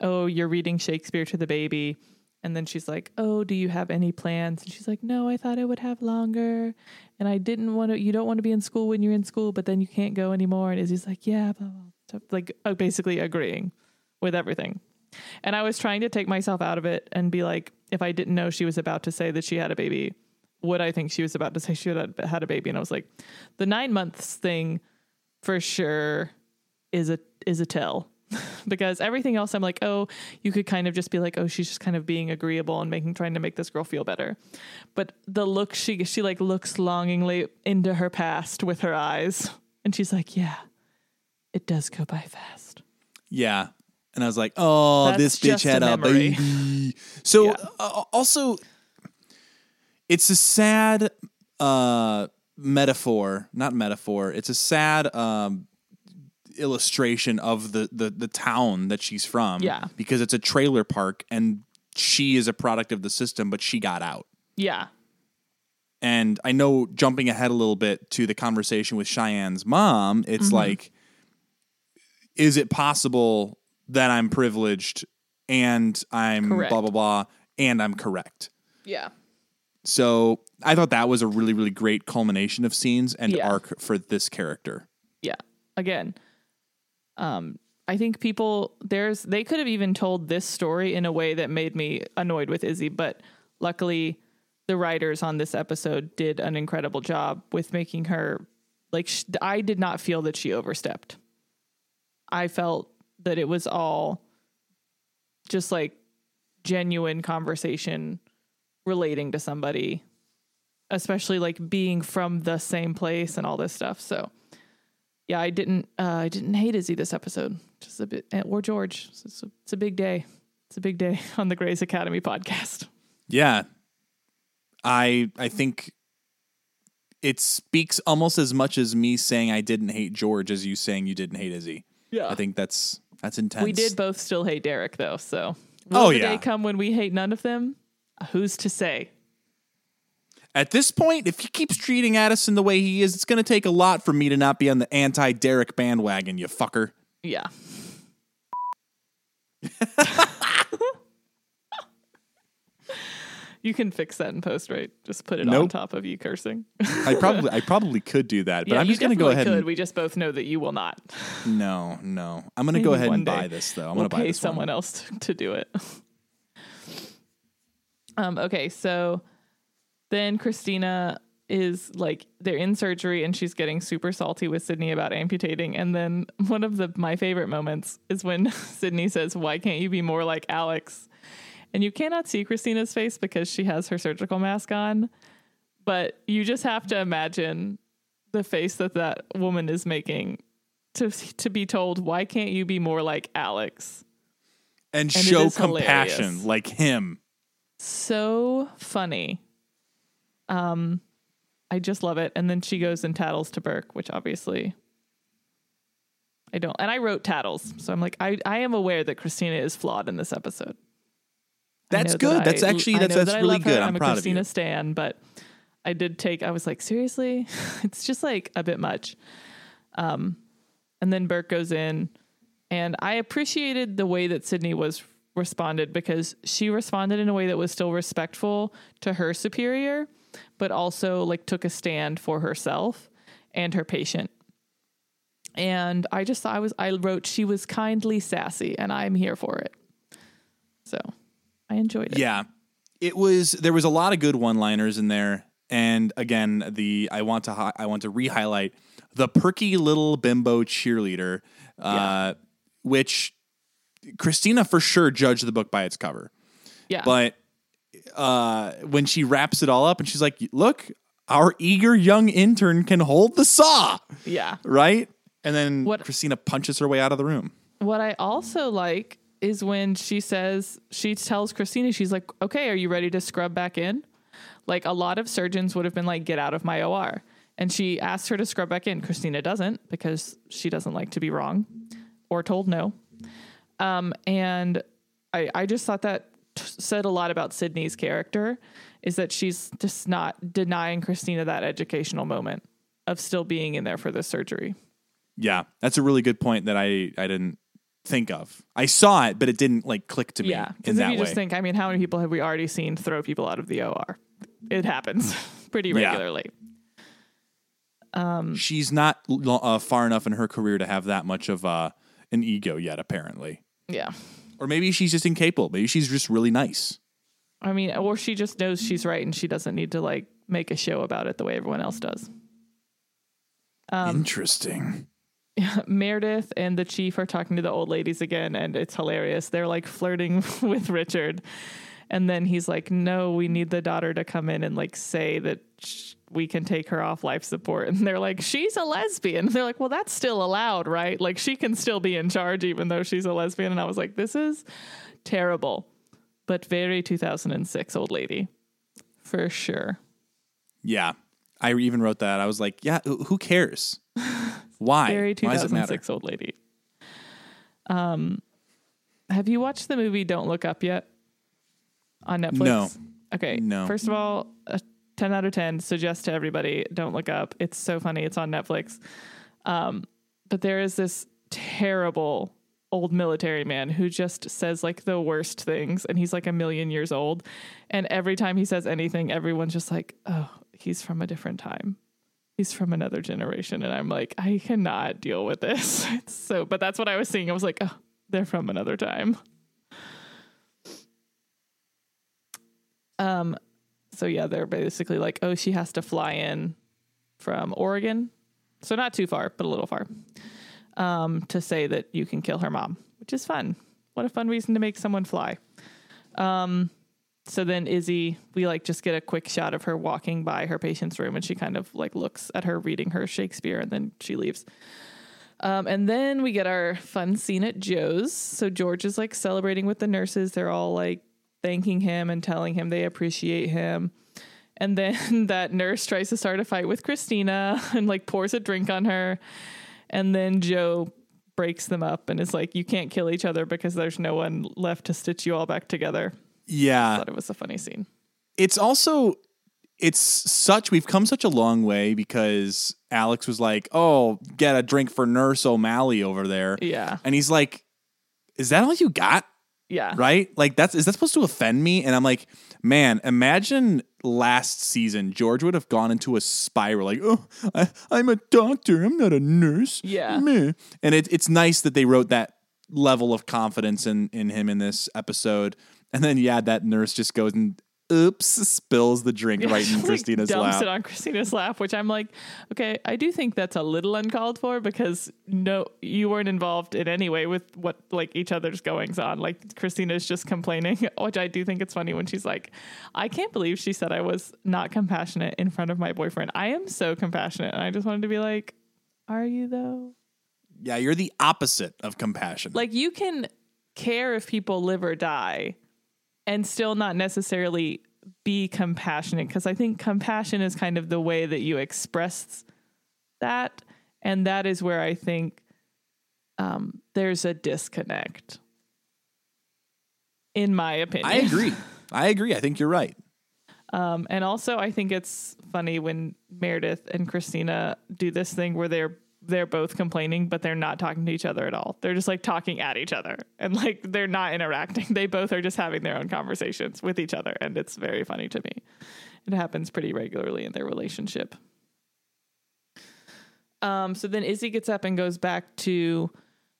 "Oh, you're reading Shakespeare to the baby," and then she's like, "Oh, do you have any plans?" And she's like, "No, I thought I would have longer, and I didn't want to. You don't want to be in school when you're in school, but then you can't go anymore." And Izzie's like, "Yeah," blah, blah, blah. like uh, basically agreeing with everything. And I was trying to take myself out of it and be like, if I didn't know she was about to say that she had a baby, would I think she was about to say she had had a baby? And I was like, the nine months thing for sure is a is a tell because everything else I'm like, oh, you could kind of just be like, oh, she's just kind of being agreeable and making trying to make this girl feel better. But the look she she like looks longingly into her past with her eyes, and she's like, yeah, it does go by fast. Yeah. And I was like, oh, That's this bitch just a had a, baby. So Yeah. uh, also, it's a sad uh, metaphor, not metaphor. It's a sad um, illustration of the, the the town that she's from. Yeah. because it's a trailer park, and she is a product of the system, but she got out. Yeah, And I know jumping ahead a little bit to the conversation with Cheyenne's mom, it's Mm-hmm. like, is it possible that I'm privileged and I'm Correct. blah, blah, blah, and I'm correct? yeah, So I thought that was a really, really great culmination of scenes and Yeah. arc for this character. yeah. Again, um, I think people there's they could have even told this story in a way that made me annoyed with Izzie, but luckily the writers on this episode did an incredible job with making her like sh- I did not feel that she overstepped. I felt that it was all just like genuine conversation relating to somebody, especially like being from the same place and all this stuff. So yeah, I didn't uh, I didn't hate Izzie this episode. Just a bit or George. It's, a, it's a big day. It's a big day on the Grey's Academy podcast. Yeah. I I think it speaks almost as much as me saying I didn't hate George as you saying you didn't hate Izzie. Yeah. I think that's that's intense. we did both still hate Derek though, so oh, will Oh, the yeah. day come when we hate none of them? Who's to say? At this point, if he keeps treating Addison the way he is, it's going to take a lot for me to not be on the anti Derek bandwagon, you fucker. Yeah. you can fix that in post, right? Just put it on top of you cursing. I probably I probably could do that, but yeah, I'm just going to go ahead could. and We just both know that you will not. no, no. I'm going to go ahead and buy this though. I'm we'll going to buy pay this one. someone else to, to do it. um. Okay. So then Cristina is like they're in surgery and she's getting super salty with Sydney about amputating. And then one of the my favorite moments is when Sydney says, "Why can't you be more like Alex?" And you cannot see Cristina's face because she has her surgical mask on, but you just have to imagine the face that that woman is making to to be told, "Why can't you be more like Alex?" and it show compassion hilarious. like him. so funny. Um, I just love it. And then she goes and tattles to Burke, which obviously I don't. And I wrote tattles, so I'm like, I I am aware that Cristina is flawed in this episode. That's good. that That's I- actually that's that's that really her. good. I'm, I'm a proud Cristina of you. stan, but I did take. I was like, seriously, it's just like a bit much. Um, and then Burke goes in, and I appreciated the way that Sydney was responded because she responded in a way that was still respectful to her superior, but also like took a stand for herself and her patient. And I just I was I wrote she was kindly sassy, and I'm here for it. So I enjoyed it. Yeah. It was there was a lot of good one-liners in there and again the I want to hi- I want to re-highlight the perky little bimbo cheerleader uh which Cristina for sure judged the book by its cover. Yeah. But uh when she wraps it all up and she's like, "Look, our eager young intern can hold the saw." yeah. Right? And then What- Cristina punches her way out of the room. What I also like is when she says, she tells Cristina, she's like, okay, are you ready to scrub back in? Like a lot of surgeons would have been like, get out of my OR. And she asks her to scrub back in. Cristina doesn't because she doesn't like to be wrong or told no. Um, and I, I just thought that t- said a lot about Sydney's character is that she's just not denying Cristina that educational moment of still being in there for the surgery. Yeah, that's a really good point that I I didn't think of. I saw it, but it didn't like click to me Yeah, because if you way. just think, I mean, how many people have we already seen throw people out of the OR? It happens pretty Yeah. regularly. She's not uh, far enough in her career to have that much of uh, an ego yet, apparently. Yeah, Or maybe she's just incapable. Maybe she's just really nice. I mean, or she just knows she's right and she doesn't need to like make a show about it the way everyone else does. Um, Interesting. Meredith and the chief are talking to the old ladies again, and it's hilarious. They're like flirting with Richard. And then he's like, No, we need the daughter to come in and like say that sh- we can take her off life support. And they're like, She's a lesbian. And they're like, Well, that's still allowed, right? Like, she can still be in charge even though she's a lesbian. And I was like, This is terrible, but very 2006 old lady for sure. Yeah. I even wrote that. I was like, yeah, who who cares? Why? Very Why does it matter? 2006 old lady. Um, have you watched the movie Don't Look Up yet on Netflix? No. Okay. No. First of all, a 10 out of 10. Suggest to everybody, Don't Look Up. It's so funny. It's on Netflix. Um, but there is this terrible old military man who just says like the worst things and he's like a million years old and every time he says anything everyone's just like oh he's from a different time he's from another generation and i'm like i cannot deal with this. It's so but that's what i was seeing. I was like oh they're from another time. Um so yeah they're basically like oh she has to fly in from oregon. So not too far but a little far. Um to say that you can kill her mom which is fun. What a fun reason to make someone fly. Um so then Izzie, we like just get a quick shot of her walking by her patient's room and she kind of like looks at her reading her Shakespeare and then she leaves. Um, and then we get our fun scene at Joe's. So George is like celebrating with the nurses. They're all like thanking him and telling him they appreciate him. And then that nurse tries to start a fight with Cristina and like pours a drink on her. And then Joe breaks them up and is like, You can't kill each other because there's no one left to stitch you all back together. I Yeah. thought it was a funny scene. It's also it's such we've come such a long way because Alex was like, "Oh, get a drink for Nurse O'Malley over there." Yeah. And he's like, "Is that all you got?" Yeah. Right? Like that's is that supposed to offend me? And I'm like, "Man, imagine last season George would have gone into a spiral like, "Oh, I, I'm a doctor. I'm not a nurse." Yeah. Meh. And it, it's nice that they wrote that level of confidence in in him in this episode. And then yeah, that nurse just goes and oops spills the drink right in Like, Cristina's dumps lap. it on Cristina's lap, which I'm like, okay, I do think that's a little uncalled for because no, you weren't involved in any way with what like each other's goings on. Like Cristina's just complaining, which I do think it's funny when she's like, I can't believe she said I was not compassionate in front of my boyfriend. I am so compassionate, and I just wanted to be like, are you though? yeah, you're the opposite of compassion. Like you can care if people live or die and still not necessarily be compassionate because I think compassion is kind of the way that you express that and that is where I think um, there's a disconnect in my opinion. I agree. I agree. I think you're right. Um, and also, I think it's funny when Meredith and Cristina do this thing where they're they're both complaining, but they're not talking to each other at all. They're just like talking at each other, and like they're not interacting. They both are just having their own conversations with each other, and it's very funny to me. It happens pretty regularly in their relationship. Um, so then Izzie gets up and goes back to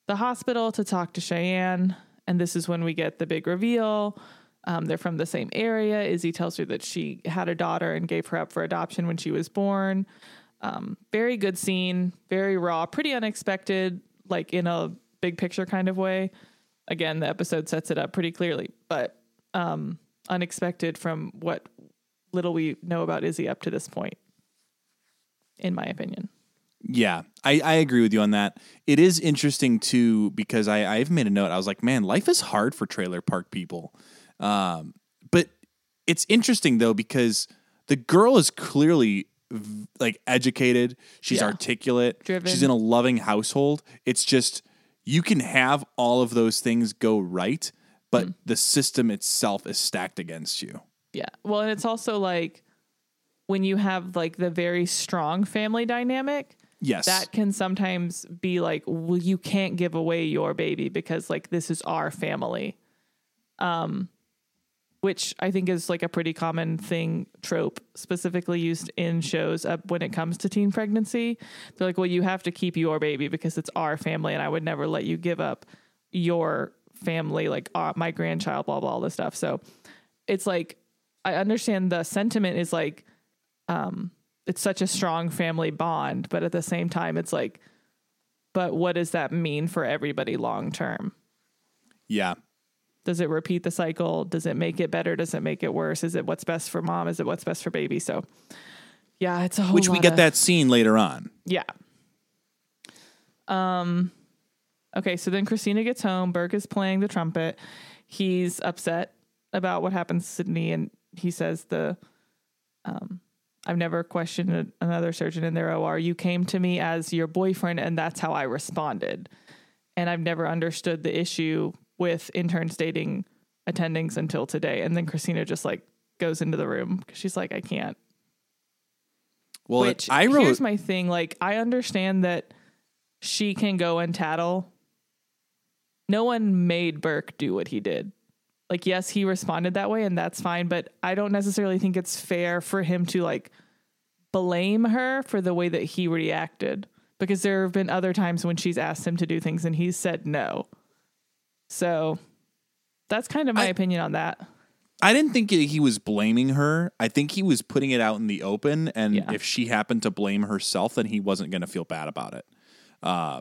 the hospital to talk to Cheyenne, and this is when we get the big reveal. Um, they're from the same area. Izzie tells her that she had a daughter and gave her up for adoption when she was born. Um, very good scene, very raw, pretty unexpected, like in a big picture kind of way. Again, the episode sets it up pretty clearly, but um, unexpected from what little we know about Izzie up to this point, in my opinion. Yeah, I, I agree with you on that. It is interesting too because I I even made a note. I was like, man, life is hard for trailer park people. Um, but it's interesting though because the girl is clearly like educated. She's Yeah. articulate. Driven. She's in a loving household. It's just you can have all of those things go right, but Mm. the system itself is stacked against you. Yeah. Well, and it's also like when you have like the very strong family dynamic, Yes. that can sometimes be like, well, you can't give away your baby because like this is our family. Um, which I think is like a pretty common thing trope, specifically used in shows uh, when it comes to teen pregnancy. They're like, well, you have to keep your baby because it's our family, and I would never let you give up your family, like uh, my grandchild, blah blah, all this stuff. So it's like I understand the sentiment is like um it's such a strong family bond, but at the same time it's like but what does that mean for everybody long term? Yeah. Does it repeat the cycle? Does it make it better? Does it make it worse? Is it what's best for mom? Is it what's best for baby? So, yeah, it's a whole Which we get of- that scene later on. Yeah. Um. Okay, so then Cristina gets home. Burke is playing the trumpet. He's upset about what happened to Sydney, and he says the, um, I've never questioned another surgeon in their OR. You came to me as your boyfriend, and that's how I responded. And I've never understood the issue with interns dating attendings until today. And then Cristina just like goes into the room because she's like, I can't. Well, Which I wrote. here's my thing. Like, I understand that she can go and tattle. No one made Burke do what he did. Like, yes, he responded that way, and that's fine. But I don't necessarily think it's fair for him to like blame her for the way that he reacted. Because there have been other times when she's asked him to do things and he's said no. So that's kind of my I- opinion on that. I didn't think he was blaming her. I think he was putting it out in the open, and Yeah. if she happened to blame herself, then he wasn't going to feel bad about it. Uh,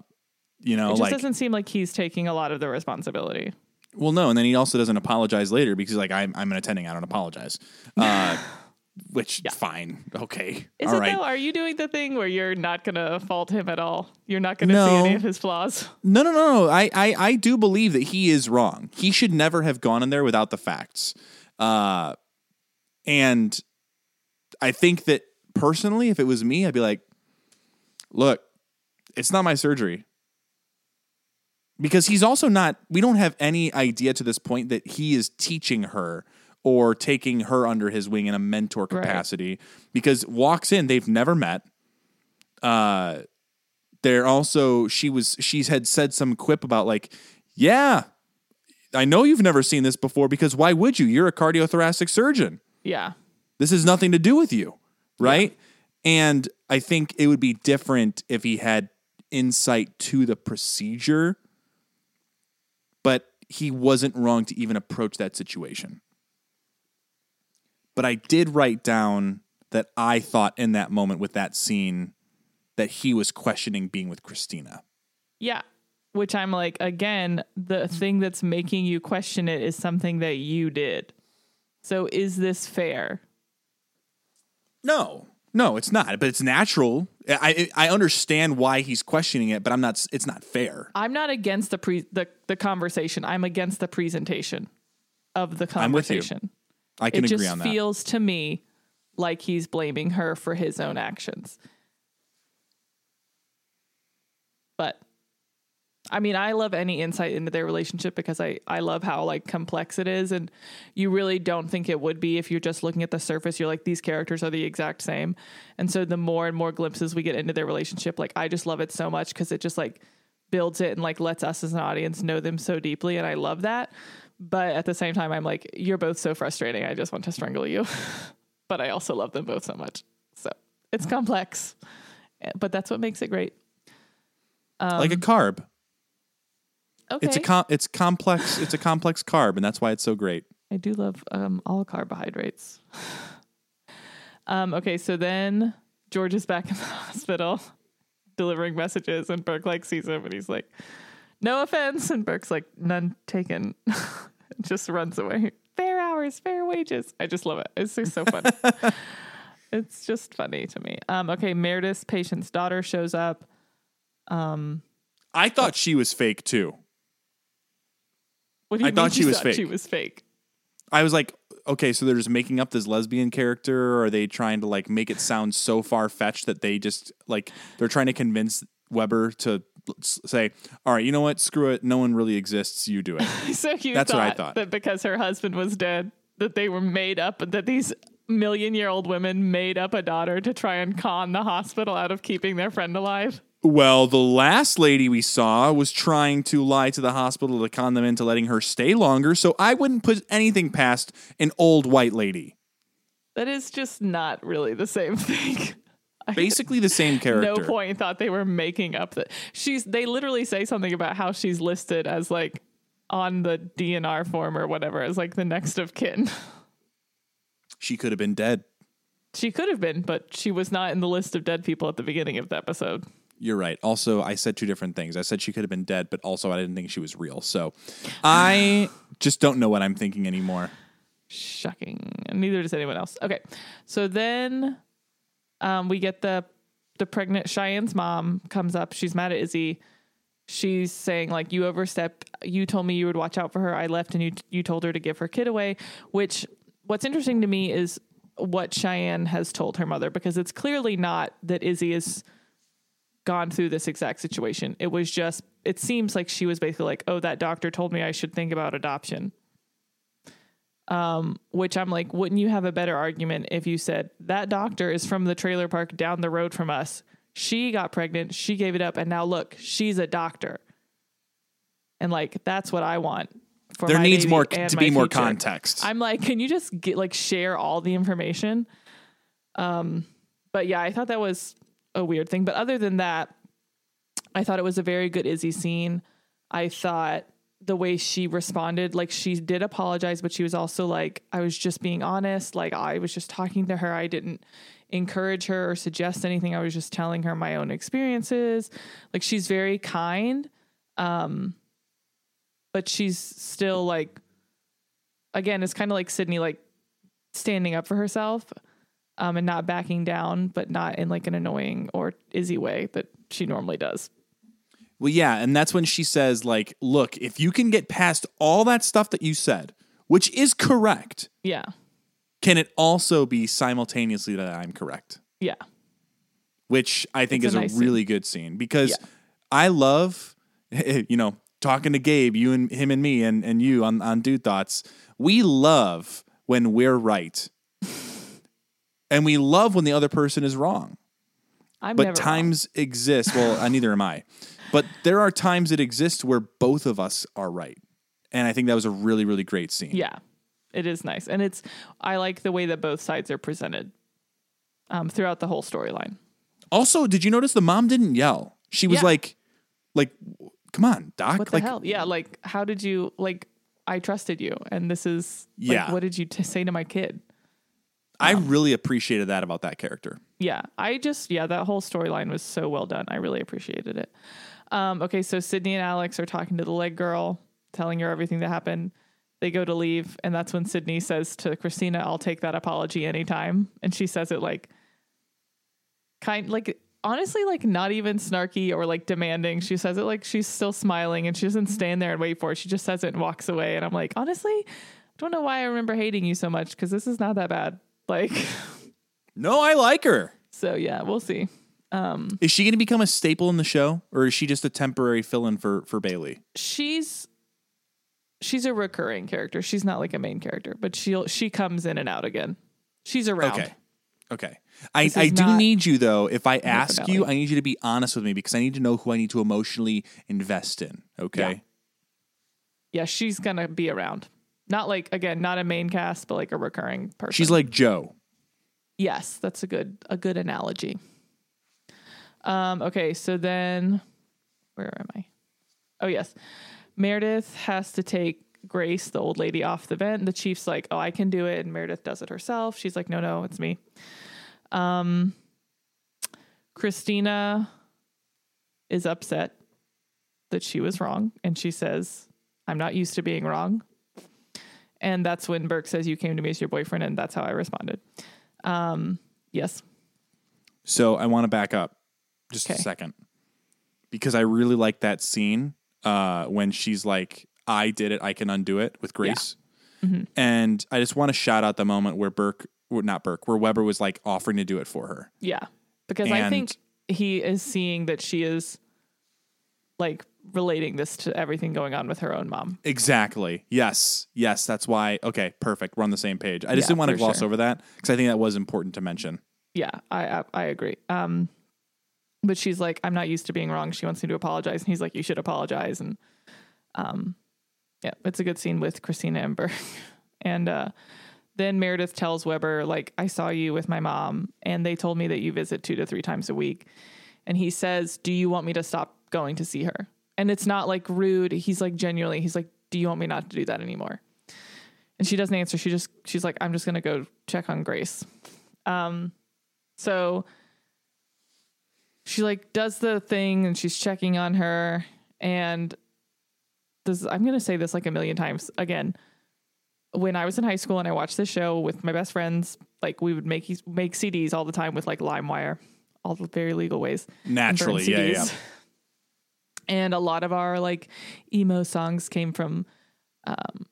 you know, It just like doesn't seem like he's taking a lot of the responsibility. well, no, and then he also doesn't apologize later because he's like, I'm I'm an attending, I don't apologize. Uh, which fine, okay, Is all it right. though? Are you doing the thing where you're not gonna fault him at all? You're not gonna No. see any of his flaws. No, no, no, no. I, I, I do believe that he is wrong. He should never have gone in there without the facts. Uh, and I think that personally, if it was me, I'd be like, look, it's not my surgery. Because he's also not, we don't have any idea to this point that he is teaching her or taking her under his wing in a mentor Right. capacity. Because walks in, they've never met. Uh, they're also she was she's had said some quip about like yeah i know you've never seen this before because why would you you're a cardiothoracic surgeon Yeah. this has nothing to do with you right and i think it would be different if he had insight to the procedure but he wasn't wrong to even approach that situation but i did write down that i thought in that moment with that scene that he was questioning being with cristina Yeah. Which I'm like, again, the thing that's making you question it is something that you did. So is this fair? No, no, it's not. But it's natural. I I understand why he's questioning it, but I'm not. It's not fair. I'm not against the pre the, the conversation. I'm against the presentation of the I'm with you. conversation. I can it agree just on that. feels to me like he's blaming her for his own actions. But I mean, I love any insight into their relationship because I I love how like complex it is and you really don't think it would be if you're just looking at the surface. You're like these characters are the exact same. And so the more and more glimpses we get into their relationship, like I just love it so much cuz it just like builds it and like lets us as an audience know them so deeply and I love that. But at the same time I'm like you're both so frustrating. I just want to strangle you. but I also love them both so much. So, it's complex. But that's what makes it great. like a carb. Okay. It's a com- it's complex. It's a complex carb, and that's why it's so great. I do love um, all carbohydrates. um, okay, so then George is back in the hospital delivering messages, and Burke like sees him, and he's like, "No offense," and Burke's like, "None taken." just runs away. Fair hours, fair wages. I just love it. It's just so funny. it's just funny to me. Um, okay, Meredith's patient's daughter shows up. Um, I thought she was fake too. What do you I mean thought she was thought fake. She was fake. I was like, okay, so they're just making up this lesbian character, or are they trying to like make it sound so far fetched that they just like they're trying to convince Weber to say, all right, you know what, screw it, no one really exists, you do it. So you That's thought, what I thought. that because her husband was dead, that they were made up, that these million year old women made up a daughter to try and con the hospital out of keeping their friend alive. Well, the last lady we saw was trying to lie to the hospital to con them into letting her stay longer, so I wouldn't put anything past an old white lady. That is just not really the same thing. Basically the same character. no point thought they were making up that she's they literally say something about how she's listed as like on the DNR form or whatever as like the next of kin. She could have been dead. She could have been, but she was not in the list of dead people at the beginning of the episode. You're right. Also, I said two different things. I said she could have been dead, but also I didn't think she was real. So I just don't know what I'm thinking anymore. Shocking. And neither does anyone else. Okay. So then um, we get the the pregnant Cheyenne's mom comes up. She's mad at Izzie. She's saying like you overstepped. You told me you would watch out for her. I left and you you told her to give her kid away, which what's interesting to me is what Cheyenne has told her mother because it's clearly not that Izzie has gone through this exact situation. It was just it seems like she was basically like, "Oh, that doctor told me I should think about adoption." Um, which I'm like, wouldn't you have a better argument if you said that doctor is from the trailer park down the road from us? She got pregnant, she gave it up, and now look, she's a doctor. And like that's what I want. For There my needs more to be more future. context. I'm like, can you just get like share all the information? Um, but yeah, I thought that was a weird thing. But other than that, I thought it was a very good Izzie scene. I thought the way she responded, like she did apologize, but she was also like, I was just being honest. Like I was just talking to her. I didn't encourage her or suggest anything. I was just telling her my own experiences. Like she's very kind. Um, but she's still like again, it's kind of like Sydney like standing up for herself um, and not backing down, but not in like an annoying or Izzie way that she normally does. Well, yeah, and that's when she says, like, look, if you can get past all that stuff that you said, which is correct, Yeah. can it also be simultaneously that I'm correct? Yeah. Which I think It's is a a, nice really good scene because Yeah. I love, you know, talking to Gabe, you and him and me and, and you on, on Dude Thoughts. We love when we're right. and we love when the other person is wrong. I'm but never wrong. times exist. Well, uh, neither am I. But there are times that exist where both of us are right, and I think that was a really, really great scene. Yeah. It is nice. And it's I like the way that both sides are presented um, throughout the whole storyline. Also, did you notice the mom didn't yell? She was Yeah. like, like, come on, doc. What the like, hell? Yeah, like how did you like I trusted you and this is like, Yeah. what did you t- say to my kid? I really appreciated that about that character. yeah i just yeah that whole storyline was so well done i really appreciated it um, okay so sydney and alex are talking to the leg girl telling her everything that happened. They go to leave and that's when sydney says to cristina i'll take that apology anytime. And she says it like kind like honestly like not even snarky or like demanding. She says it like she's still smiling and she doesn't stand there and wait for it. She just says it and walks away. And i'm like honestly I don't know why i remember hating you so much because this is not that bad. Like No, I like her. so yeah we'll see Um, is she going to become a staple in the show, or is she just a temporary fill-in for for Bailey? she's she's a recurring character. She's not like a main character, but she'll she comes in and out again. She's around. Okay. Okay. I, I do need you though. If I ask you, I need you to be honest with me because I need to know who I need to emotionally invest in. Okay. Yeah, she's gonna be around. Not like again, not a main cast, but like a recurring person. She's like Joe. yes, that's a good a good analogy. Um, okay, so then where am I? Oh yes. Meredith has to take Grace, the old lady, off the vent. The chief's like, Oh, I can do it, and Meredith does it herself. She's like, No, no, it's me. Um Cristina is upset that she was wrong, and she says, I'm not used to being wrong. And that's when Burke says, You came to me as your boyfriend, and that's how I responded. Um, yes. So I want to back up just a second because I really like that scene uh, when she's like, "I did it, I can undo it" with Grace, Mm-hmm. and I just want to shout out the moment where Burke, not Burke, where Weber was like offering to do it for her. Yeah. Because I And- think he is seeing that she is like relating this to everything going on with her own mom. Exactly. Yes. Yes. That's why. Okay. Perfect. We're on the same page. I just Yeah, didn't want to for gloss sure. over that because I think that was important to mention. Yeah, I, I I agree. Um but she's like, I'm not used to being wrong. She wants me to apologize. And he's like, You should apologize. And um yeah, it's a good scene with Cristina and and uh then Meredith tells Weber, like, I saw you with my mom, and they told me that you visit two to three times a week. And he says, Do you want me to stop going to see her? And it's not like rude. He's like genuinely, he's like, Do you want me not to do that anymore? And she doesn't answer. She just she's like, I'm just gonna go check on Grace. Um so she like does the thing and she's checking on her and this I'm gonna say this like a million times again. When I was in high school and I watched this show with my best friends, like we would make make CDs all the time with like LimeWire, all the very legal ways. and Naturally, yeah, yeah. And a lot of our like emo songs came from um,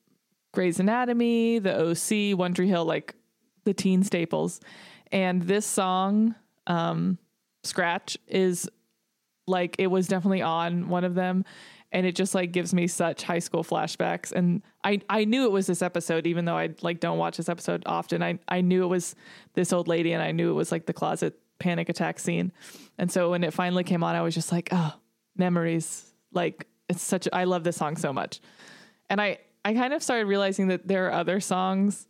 Grey's Anatomy, The OC, One Tree Hill, like the teen staples. And this song, um, Scratch, is like it was definitely on one of them. And it just like gives me such high school flashbacks. And I, I knew it was this episode, even though I like don't watch this episode often. I, I knew it was this old lady and I knew it was like the closet panic attack scene. And so when it finally came on, I was just like, oh, memories. Like it's such I love this song so much. And I I kind of started realizing that there are other songs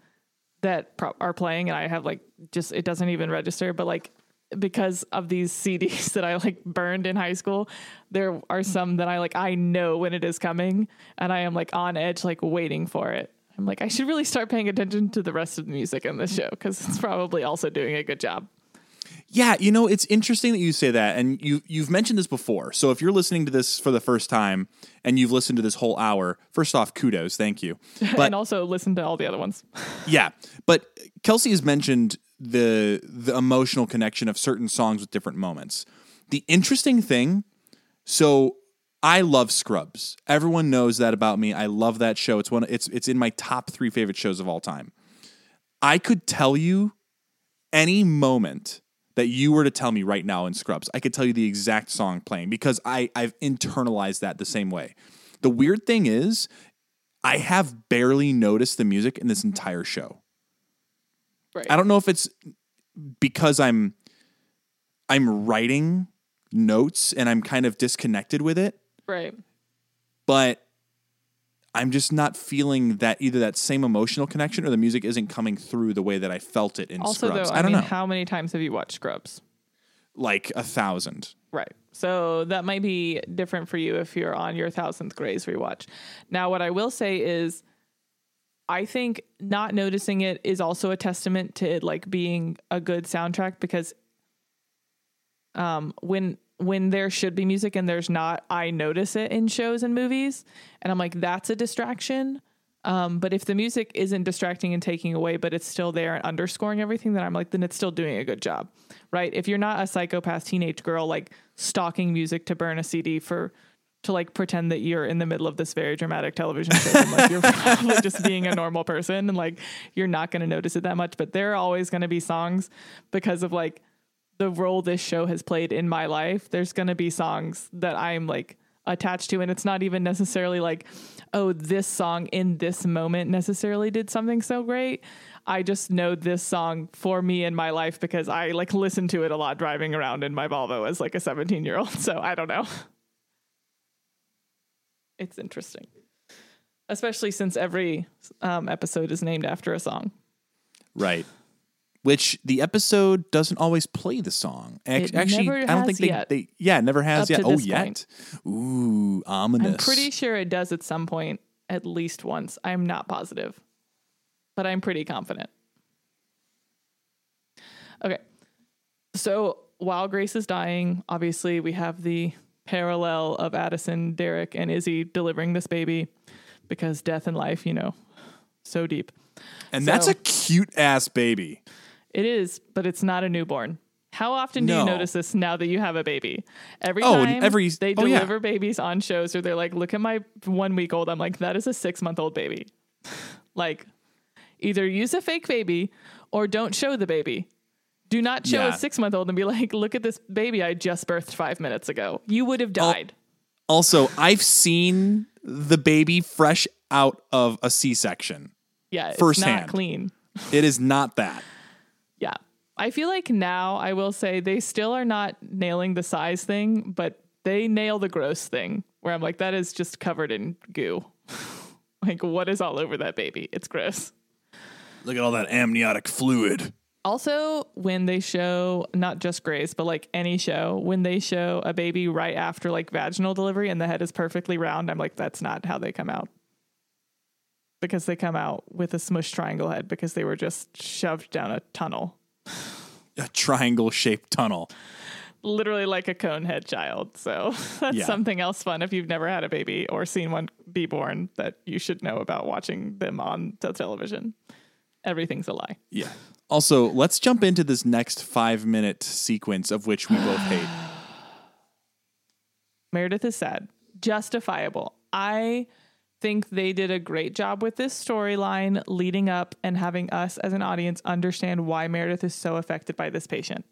that pro- are playing and I have like just it doesn't even register, but like because of these CDs that I like burned in high school, there are some that I like I know when it is coming and I am like on edge like waiting for it. I'm like I should really start paying attention to the rest of the music in this show cuz it's probably also doing a good job. Yeah, you know, it's interesting that you say that, and you you've mentioned this before. So if you're listening to this for the first time and you've listened to this whole hour, first off, kudos, thank you. But and also listen to all the other ones. yeah, but Kelsey has mentioned the the emotional connection of certain songs with different moments. The interesting thing, so I love Scrubs. Everyone knows that about me. I love that show. It's one. It's it's in my top three favorite shows of all time. I could tell you any moment that you were to tell me right now in Scrubs, I could tell you the exact song playing because I, I've internalized that the same way. The weird thing is, I have barely noticed the music in this entire show. Right. I don't know if it's because I'm I'm writing notes and I'm kind of disconnected with it, Right. but I'm just not feeling that either that same emotional connection or the music isn't coming through the way that I felt it in Also, Scrubs. though, I, I, don't mean, know, how many times have you watched Scrubs? like a thousand. Right. So that might be different for you if you're on your thousandth Grey's rewatch. Now, what I will say is, I think not noticing it is also a testament to it like being a good soundtrack because, um, when when there should be music and there's not, I notice it in shows and movies, and I'm like, that's a distraction. Um, but if the music isn't distracting and taking away, but it's still there and underscoring everything, then I'm like, then it's still doing a good job, right? If you're not a psychopath teenage girl like stalking music to burn a CD for to like pretend that you're in the middle of this very dramatic television show, and like you're probably just being a normal person and like you're not going to notice it that much. But there are always going to be songs because of like the role this show has played in my life. There's going to be songs that I'm like attached to and it's not even necessarily like oh this song in this moment necessarily did something so great i just know this song for me in my life because i like listen to it a lot driving around in my volvo as like a 17 year old so i don't know it's interesting especially since every um, episode is named after a song Right. Which the episode doesn't always play the song. It Actually, never I don't think they, yet. they yeah, it never has Up yet. Oh, yet. point. Ooh, ominous. i'm pretty sure it does at some point at least once i'm not positive but i'm pretty confident okay so while grace is dying obviously we have the parallel of addison derek and izzie delivering this baby because death and life you know so deep and that's a cute ass baby. It is, but it's not a newborn. How often do you notice this now that you have a baby? Every Oh, time every- they oh, yeah. deliver babies on shows or they're like, look at my one week old. I'm like, that is a six month old baby. like, either use a fake baby or don't show the baby. Do not show Yeah. a six month old and be like, look at this baby I just birthed five minutes ago. You would have died. Also, I've seen the baby fresh out of a C-section. yeah, it's firsthand. not clean. It is not that. Yeah. I feel like now I will say they still are not nailing the size thing, but they nail the gross thing where I'm like, that is just covered in goo. like, what is all over that baby? It's gross. Look at all that amniotic fluid. Also, when they show not just Grey's, but like any show, when they show a baby right after like vaginal delivery and the head is perfectly round, I'm like, that's not how they come out. Because they come out with a smushed triangle head because they were just shoved down a tunnel. A triangle shaped tunnel. literally like a cone head child. So that's Yeah. something else fun if you've never had a baby or seen one be born that you should know about watching them on the television. Everything's a lie. Yeah. Also, let's jump into this next five minute sequence of which we both hate. Meredith is sad. Justifiable. I think they did a great job with this storyline leading up and having us as an audience understand why Meredith is so affected by this patient.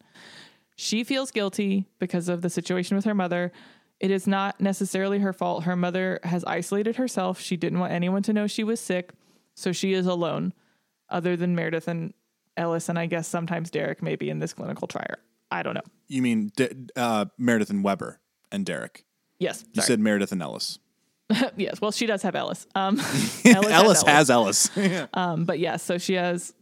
She feels guilty because of the situation with her mother. It is not necessarily her fault. Her mother has isolated herself. She didn't want anyone to know she was sick. So she is alone, other than Meredith and Ellis, and I guess sometimes Derek may be in this clinical trial. I don't know. You mean D- uh, Meredith and Weber and Derek? Yes. You said Meredith and Ellis. yes. Well, she does have Ellis. Um, Ellis, Ellis has Ellis. Um, but yes, so she has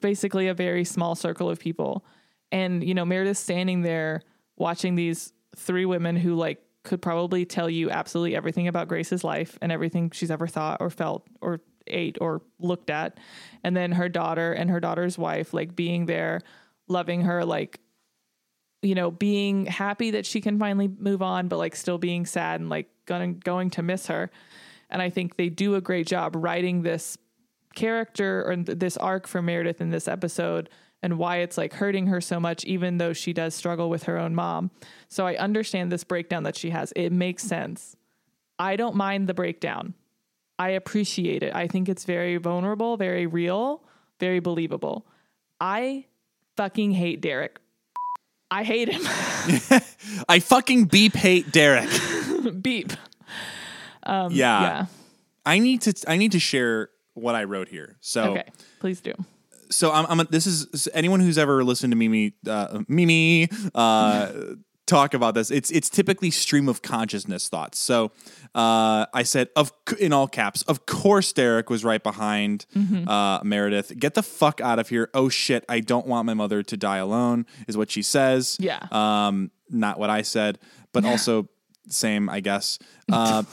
basically a very small circle of people. And, you know, Meredith's standing there watching these three women who, like, could probably tell you absolutely everything about Grace's life and everything she's ever thought or felt or ate or looked at. And then her daughter and her daughter's wife, like, being there, loving her, like, you know, being happy that she can finally move on, but like still being sad and like going going to miss her. And I think they do a great job writing this character or this arc for Meredith in this episode and why it's like hurting her so much, even though she does struggle with her own mom. So I understand this breakdown that she has. It makes sense. I don't mind the breakdown. I appreciate it. I think it's very vulnerable, very real, very believable. I fucking hate Derek. I hate him. I fucking beep hate Derek. Beep. yeah. Yeah. I need to I need to share what I wrote here. So Okay. Please do. so I'm, I'm this is anyone who's ever listened to Mimi uh, Mimi uh, talk about this. It's it's typically stream of consciousness thoughts. So uh, I said of in all caps, of course Derek was right behind uh, Meredith. Get the fuck out of here! Oh shit! I don't want my mother to die alone. Is what she says. Yeah. Um, not what I said, but also same, I guess. Uh,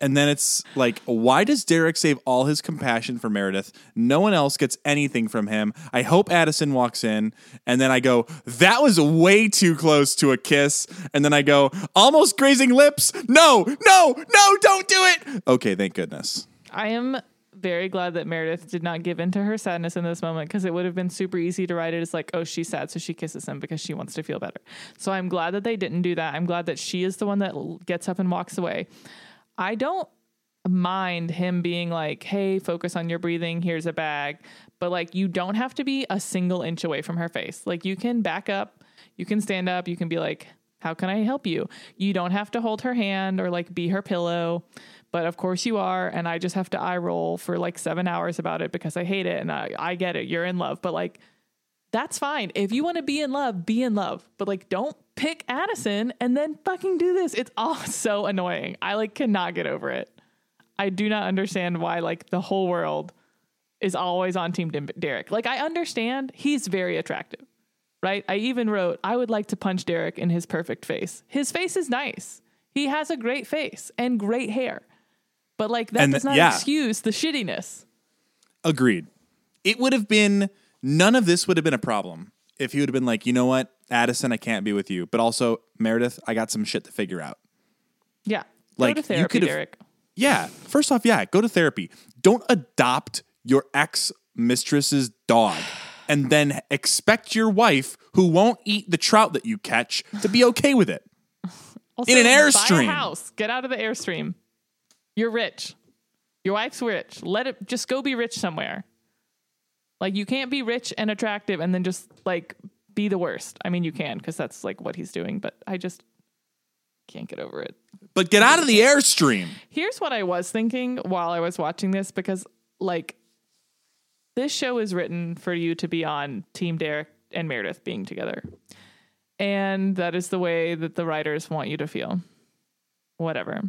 and then it's like, why does Derek save all his compassion for Meredith? No one else gets anything from him. I hope Addison walks in. And then I go, that was way too close to a kiss. And then I go, almost grazing lips. No, no, no, don't do it. Okay, thank goodness. I am very glad that Meredith did not give in to her sadness in this moment because it would have been super easy to write it as like, oh, she's sad, so she kisses him because she wants to feel better. So I'm glad that they didn't do that. I'm glad that she is the one that gets up and walks away. I don't mind him being like, hey, focus on your breathing, here's a bag. But like, you don't have to be a single inch away from her face. Like, you can back up, you can stand up, you can be like, how can I help you? You don't have to hold her hand or like be her pillow. But of course you are. And I just have to eye roll for like seven hours about it because I hate it. And I, I get it. You're in love. But like, that's fine. If you want to be in love, be in love. But like, don't pick Addison and then fucking do this. It's all so annoying. I like cannot get over it. I do not understand why like the whole world is always on Team Derek. Like, I understand he's very attractive, right? I even wrote, I would like to punch Derek in his perfect face. His face is nice. He has a great face and great hair. But like, that And does not yeah. excuse the shittiness. Agreed. It would have been, none of this would have been a problem if he would have been like, you know what, Addison, I can't be with you. But also, Meredith, I got some shit to figure out. Yeah. Like, Go you to therapy, could've- Derek. Yeah. First off, yeah, go to therapy. Don't adopt your ex mistress's dog and then expect your wife, who won't eat the trout that you catch, to be okay with it. Also, In an Airstream. house. Get out of the airstream. You're rich. Your wife's rich. Let it just go be rich somewhere. Like you can't be rich and attractive and then just like be the worst. I mean, you can because that's like what he's doing, but I just can't get over it. But get out of the Airstream. Here's what I was thinking while I was watching this because like this show is written for you to be on Team Derek and Meredith being together. And that is the way that the writers want you to feel. Whatever.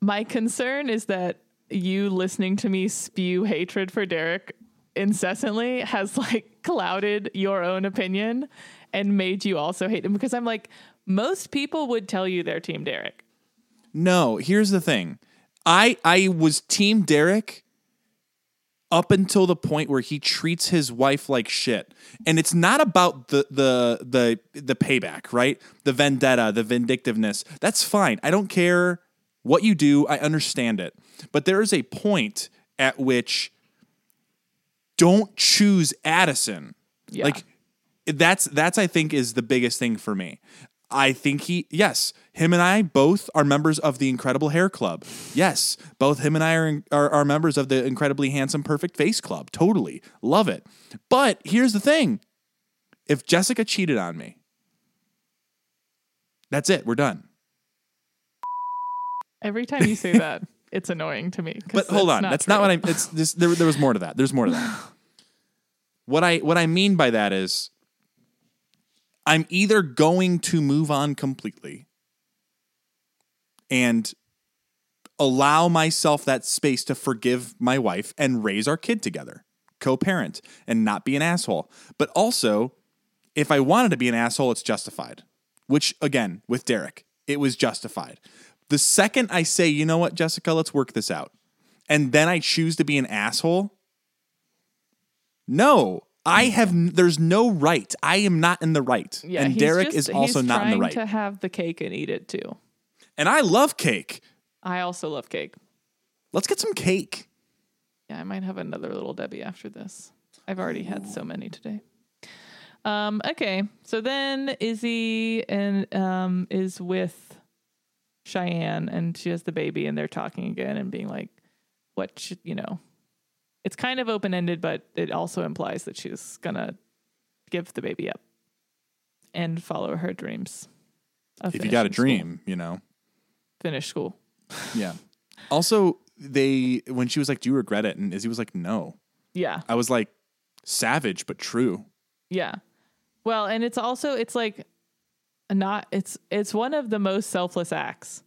My concern is that you listening to me spew hatred for Derek incessantly has like clouded your own opinion and made you also hate him because I'm like most people would tell you they're team Derek. No, here's the thing. I I was team Derek up until the point where he treats his wife like shit. And it's not about the the the the payback, right? The vendetta, the vindictiveness. That's fine. I don't care what you do. I understand it. But there is a point at which don't choose Addison. Yeah. Like that's that's I think is the biggest thing for me. I think he yes, him and I both are members of the Incredible Hair Club. Yes, both him and I are, are are members of the Incredibly Handsome Perfect Face Club. Totally. Love it. But here's the thing. If Jessica cheated on me, that's it. We're done. Every time you say that, it's annoying to me. But hold on, that's not what I'm. It's this. There, there was more to that. There's more to that. what I what I mean by that is, I'm either going to move on completely and allow myself that space to forgive my wife and raise our kid together, co-parent, and not be an asshole. But also, if I wanted to be an asshole, it's justified. Which again, with Derek, it was justified. The second I say, you know what, Jessica, let's work this out, and then I choose to be an asshole, no, I have. There's no right. I am not in the right, Yeah, and Derek just- is also not in the right. to have the cake and eat it too. and I love cake. I also love cake. Let's get some cake. Yeah, I might have another little Debbie after this. I've already had so many today. Um, okay, so then Izzie and um is with Cheyenne, and she has the baby, and they're talking again and being like, "What should you know?" It's kind of open ended, but it also implies that she's gonna give the baby up and follow her dreams. If you got a finishing school. dream, you know. finish school. Yeah. Also, they when she was like, "Do you regret it?" and Izzie was like, "No." Yeah, I was like, savage but true. Yeah. Well, and it's also it's like not it's it's one of the most selfless acts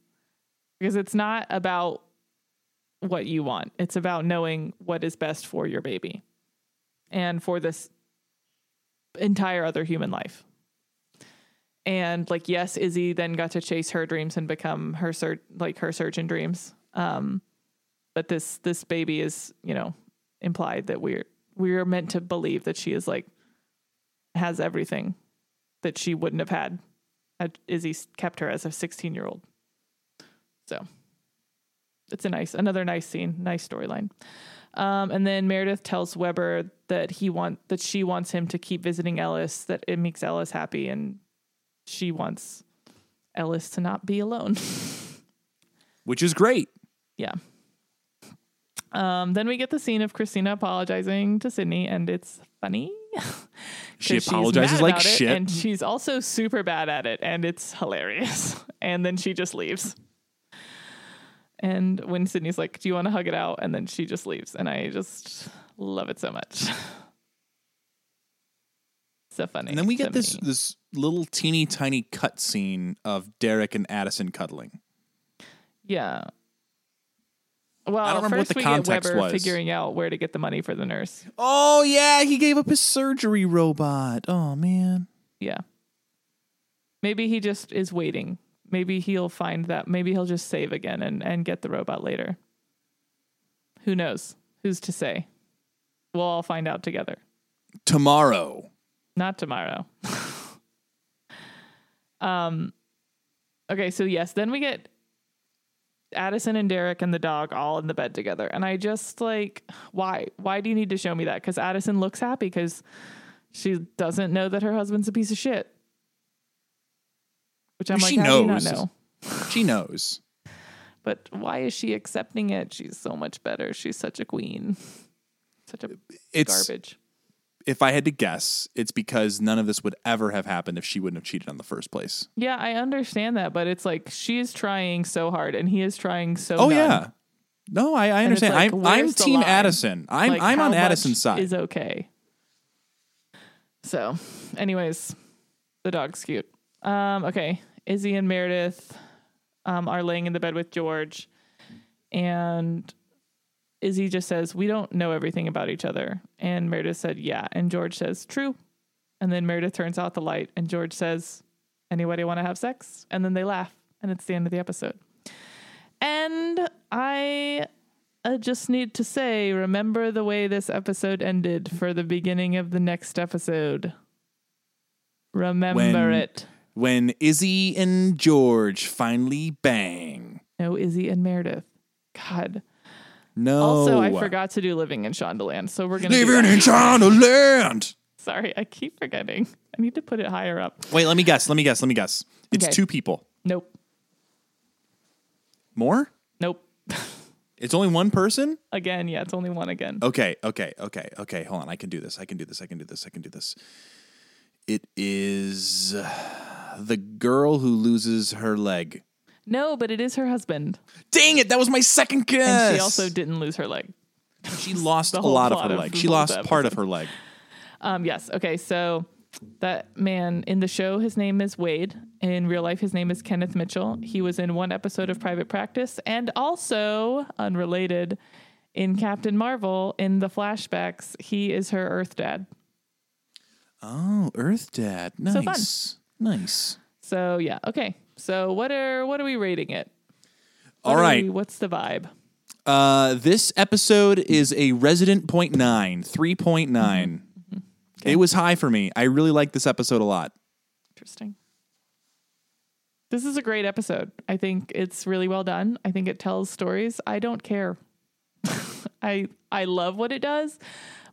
because it's not about what you want. It's about knowing what is best for your baby and for this entire other human life. And like yes, Izzie then got to chase her dreams and become her sur- like her surgeon dreams. Um but this this baby is, you know, implied that we're we're meant to believe that she is like has everything that she wouldn't have had had Izzie kept her as a 16 year old. So it's a nice, another nice scene, nice storyline. Um, and then Meredith tells Weber that he want that she wants him to keep visiting Ellis, that it makes Ellis happy, and she wants Ellis to not be alone. Which is great. yeah. Um, then we get the scene of Cristina apologizing to Sydney, and it's funny. She apologizes like shit. and she's also super bad at it, and it's hilarious. and then she just leaves. And when Sydney's like, "Do you want to hug it out?" and then she just leaves, and I just love it so much. so funny. And then we get this this little teeny tiny cut scene of Derek and Addison cuddling. yeah. Well, I don't remember what first the we context get Weber was. figuring out where to get the money for the nurse. Oh yeah, he gave up his surgery robot. Oh man. Yeah. Maybe he just is waiting. Maybe he'll find that. Maybe he'll just save again and, and get the robot later. Who knows? Who's to say? We'll all find out together. Tomorrow. Not tomorrow. um okay, so yes, then we get Addison and Derek and the dog all in the bed together. And I just like why? Why do you need to show me that? Cuz Addison looks happy cuz she doesn't know that her husband's a piece of shit. Which I'm She like, how do you not knows. know? She knows. But why is she accepting it? She's so much better. She's such a queen. Such a It's garbage. If I had to guess, it's because none of this would ever have happened if she wouldn't have cheated on the first place. Yeah, I understand that, but it's like she's trying so hard and he is trying so Oh none. yeah. No, I, I understand. like, I'm I'm team line? Addison. I'm Like, I'm on Addison's side. Is okay. So, anyways, the dog's cute. Um, okay, Izzie and Meredith um, are laying in the bed with George, and Izzie just says, "We don't know everything about each other," and Meredith said, "Yeah," and George says, "True," and then Meredith turns out the light, and George says, "Anybody want to have sex?" And then they laugh, and it's the end of the episode. And I I just need to say, remember the way this episode ended for the beginning of the next episode. Remember When- it. When Izzie and George finally bang. No, Izzie and Meredith. God. No. Also, I forgot to do Living in Shondaland, so we're gonna do Living that. in Shondaland. Sorry, I keep forgetting. I need to put it higher up. Wait, let me guess. Let me guess. Let me guess. It's Okay. two people. Nope. More? Nope. It's only one person? again, yeah, it's only one again. Okay, okay, okay, okay. Hold on. I can do this. I can do this. I can do this. I can do this. It is uh, the girl who loses her leg. No, but it is her husband. Dang it! That was my second guess. And she also didn't lose her leg. she lost a lot of her of leg. She lost part of her leg. Um, yes. Okay. So that man in the show, his name is Wade. In real life, his name is Kenneth Mitchell. He was in one episode of Private Practice and also, unrelated, in Captain Marvel, in the flashbacks, he is her Earth dad. Oh, Earth Dad. Nice. So. Nice. So yeah. Okay. So what are what are we rating it? What All right. we- what's the vibe? Uh, this episode is a resident point nine, 3.9. Mm-hmm. It was high for me. I really like this episode a lot. Interesting. This is a great episode. I think it's really well done. I think it tells stories. I don't care. I I love what it does,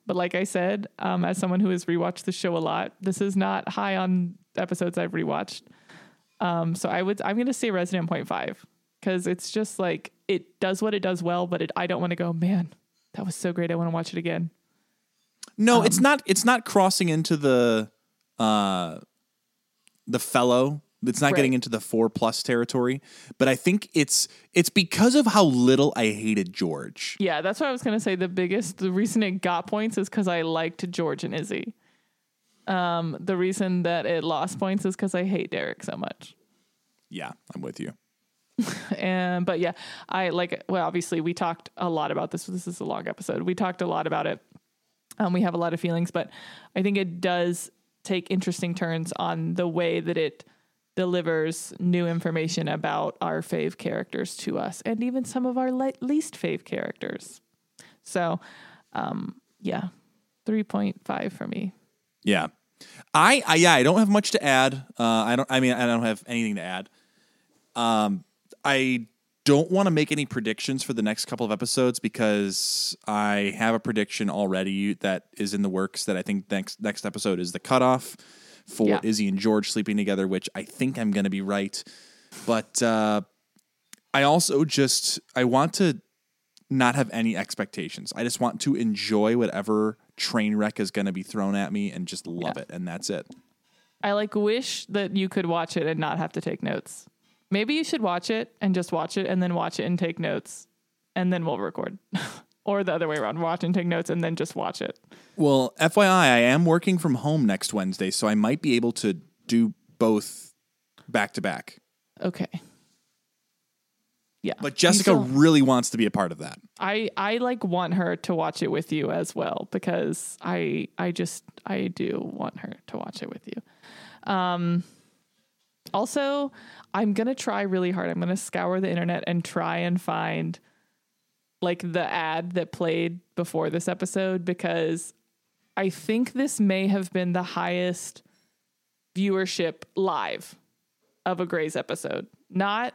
but like I said, um, as someone who has rewatched the show a lot, this is not high on episodes I've rewatched. Um, so I would I'm gonna say Resident Point Five because it's just like it does what it does well, but it, I don't want to go, man, that was so great. I want to watch it again. No, Um, it's not. It's not crossing into the uh, the fellow. It's not Right. getting into the four plus territory. But I think it's it's because of how little I hated George. Yeah, that's what I was gonna say. The biggest, the reason it got points is because I liked George and Izzie. Um, the reason that it lost points is because I hate Derek so much. Yeah, I'm with you. And but yeah, I like. Well, obviously, we talked a lot about this. This is a long episode. We talked a lot about it. Um, we have a lot of feelings, but I think it does take interesting turns on the way that it delivers new information about our fave characters to us, and even some of our le- least fave characters. So, um, yeah, three point five for me. Yeah, I, I yeah I don't have much to add. Uh, I don't. I mean, I don't have anything to add. Um, I don't want to make any predictions for the next couple of episodes because I have a prediction already that is in the works that I think next next episode is the cutoff for Yeah. Izzie and George sleeping together, which I think I'm going to be right. But uh, I also just I want to not have any expectations. I just want to enjoy whatever train wreck is going to be thrown at me and just love Yeah. it, and that's it. I like wish that you could watch it and not have to take notes. Maybe you should watch it and just watch it and then watch it and take notes and then we'll record. or the other way around, watch and take notes and then just watch it. Well, FYI, I am working from home next Wednesday, so I might be able to do both back to back. Okay. Yeah. But Jessica still- really wants to be a part of that. I I like want her to watch it with you as well because I I just I do want her to watch it with you. Um also, I'm going to try really hard. I'm going to scour the internet and try and find like the ad that played before this episode because I think this may have been the highest viewership live of a Grey's episode. Not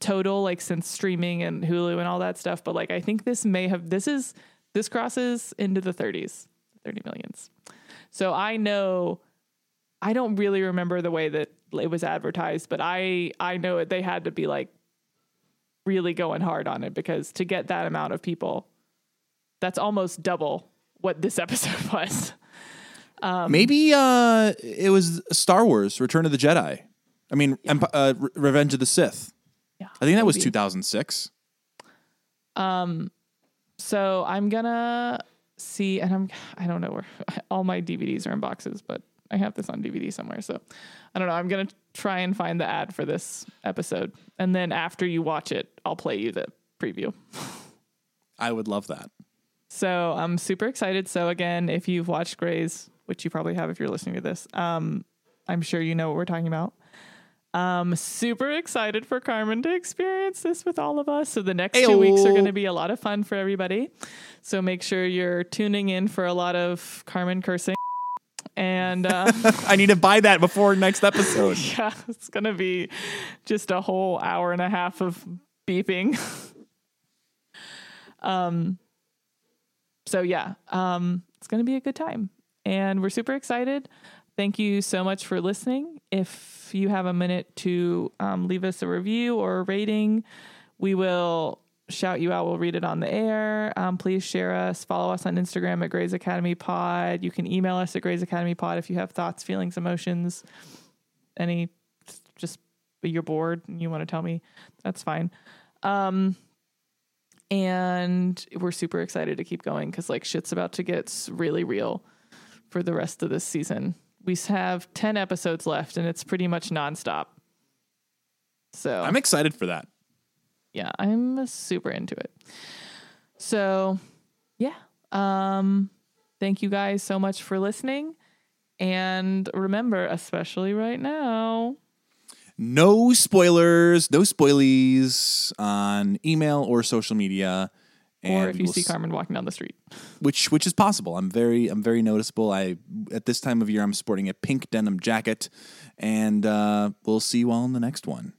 total like since streaming and Hulu and all that stuff, but like I think this may have this is this crosses into the 30s, 30 millions. So I know I don't really remember the way that it was advertised, but I I know it they had to be like really going hard on it because to get that amount of people that's almost double what this episode was. Um, Maybe uh, it was Star Wars: Return of the Jedi. I mean, Emp- uh, Re- Revenge of the Sith. I think that was maybe. 2006. So I'm gonna see, and I'm I don't know where all my DVDs are in boxes, but I have this on DVD somewhere. So I don't know. I'm gonna try and find the ad for this episode, and then after you watch it, I'll play you the preview. I would love that. So I'm super excited. So again, if you've watched Grey's, which you probably have if you're listening to this, um, I'm sure you know what we're talking about. Um, super excited for Carmen to experience this with all of us. So the next two weeks are going to be a lot of fun for everybody. So make sure you're tuning in for a lot of Carmen cursing. And uh, I need to buy that before next episode. yeah, it's going to be just a whole hour and a half of beeping. um, so yeah, um, it's going to be a good time. And we're super excited. Thank you so much for listening. If you have a minute to um, leave us a review or a rating, we will shout you out. We'll read it on the air. Um, please share us. Follow us on Instagram at Grey's Academy Pod. You can email us at Grey's Academy Pod if you have thoughts, feelings, emotions, any, just you're bored and you want to tell me. That's fine. Um, and we're super excited to keep going because like shit's about to get really real for the rest of this season. We have 10 episodes left and it's pretty much nonstop. So I'm excited for that. yeah, I'm super into it. So, yeah. Um thank you guys so much for listening. And remember, especially right now, No spoilers, no spoilies on email or social media. Or if you we'll see Carmen walking down the street. which which is possible. I'm very I'm very noticeable. I at this time of year I'm sporting a pink denim jacket, and uh, we'll see you all in the next one.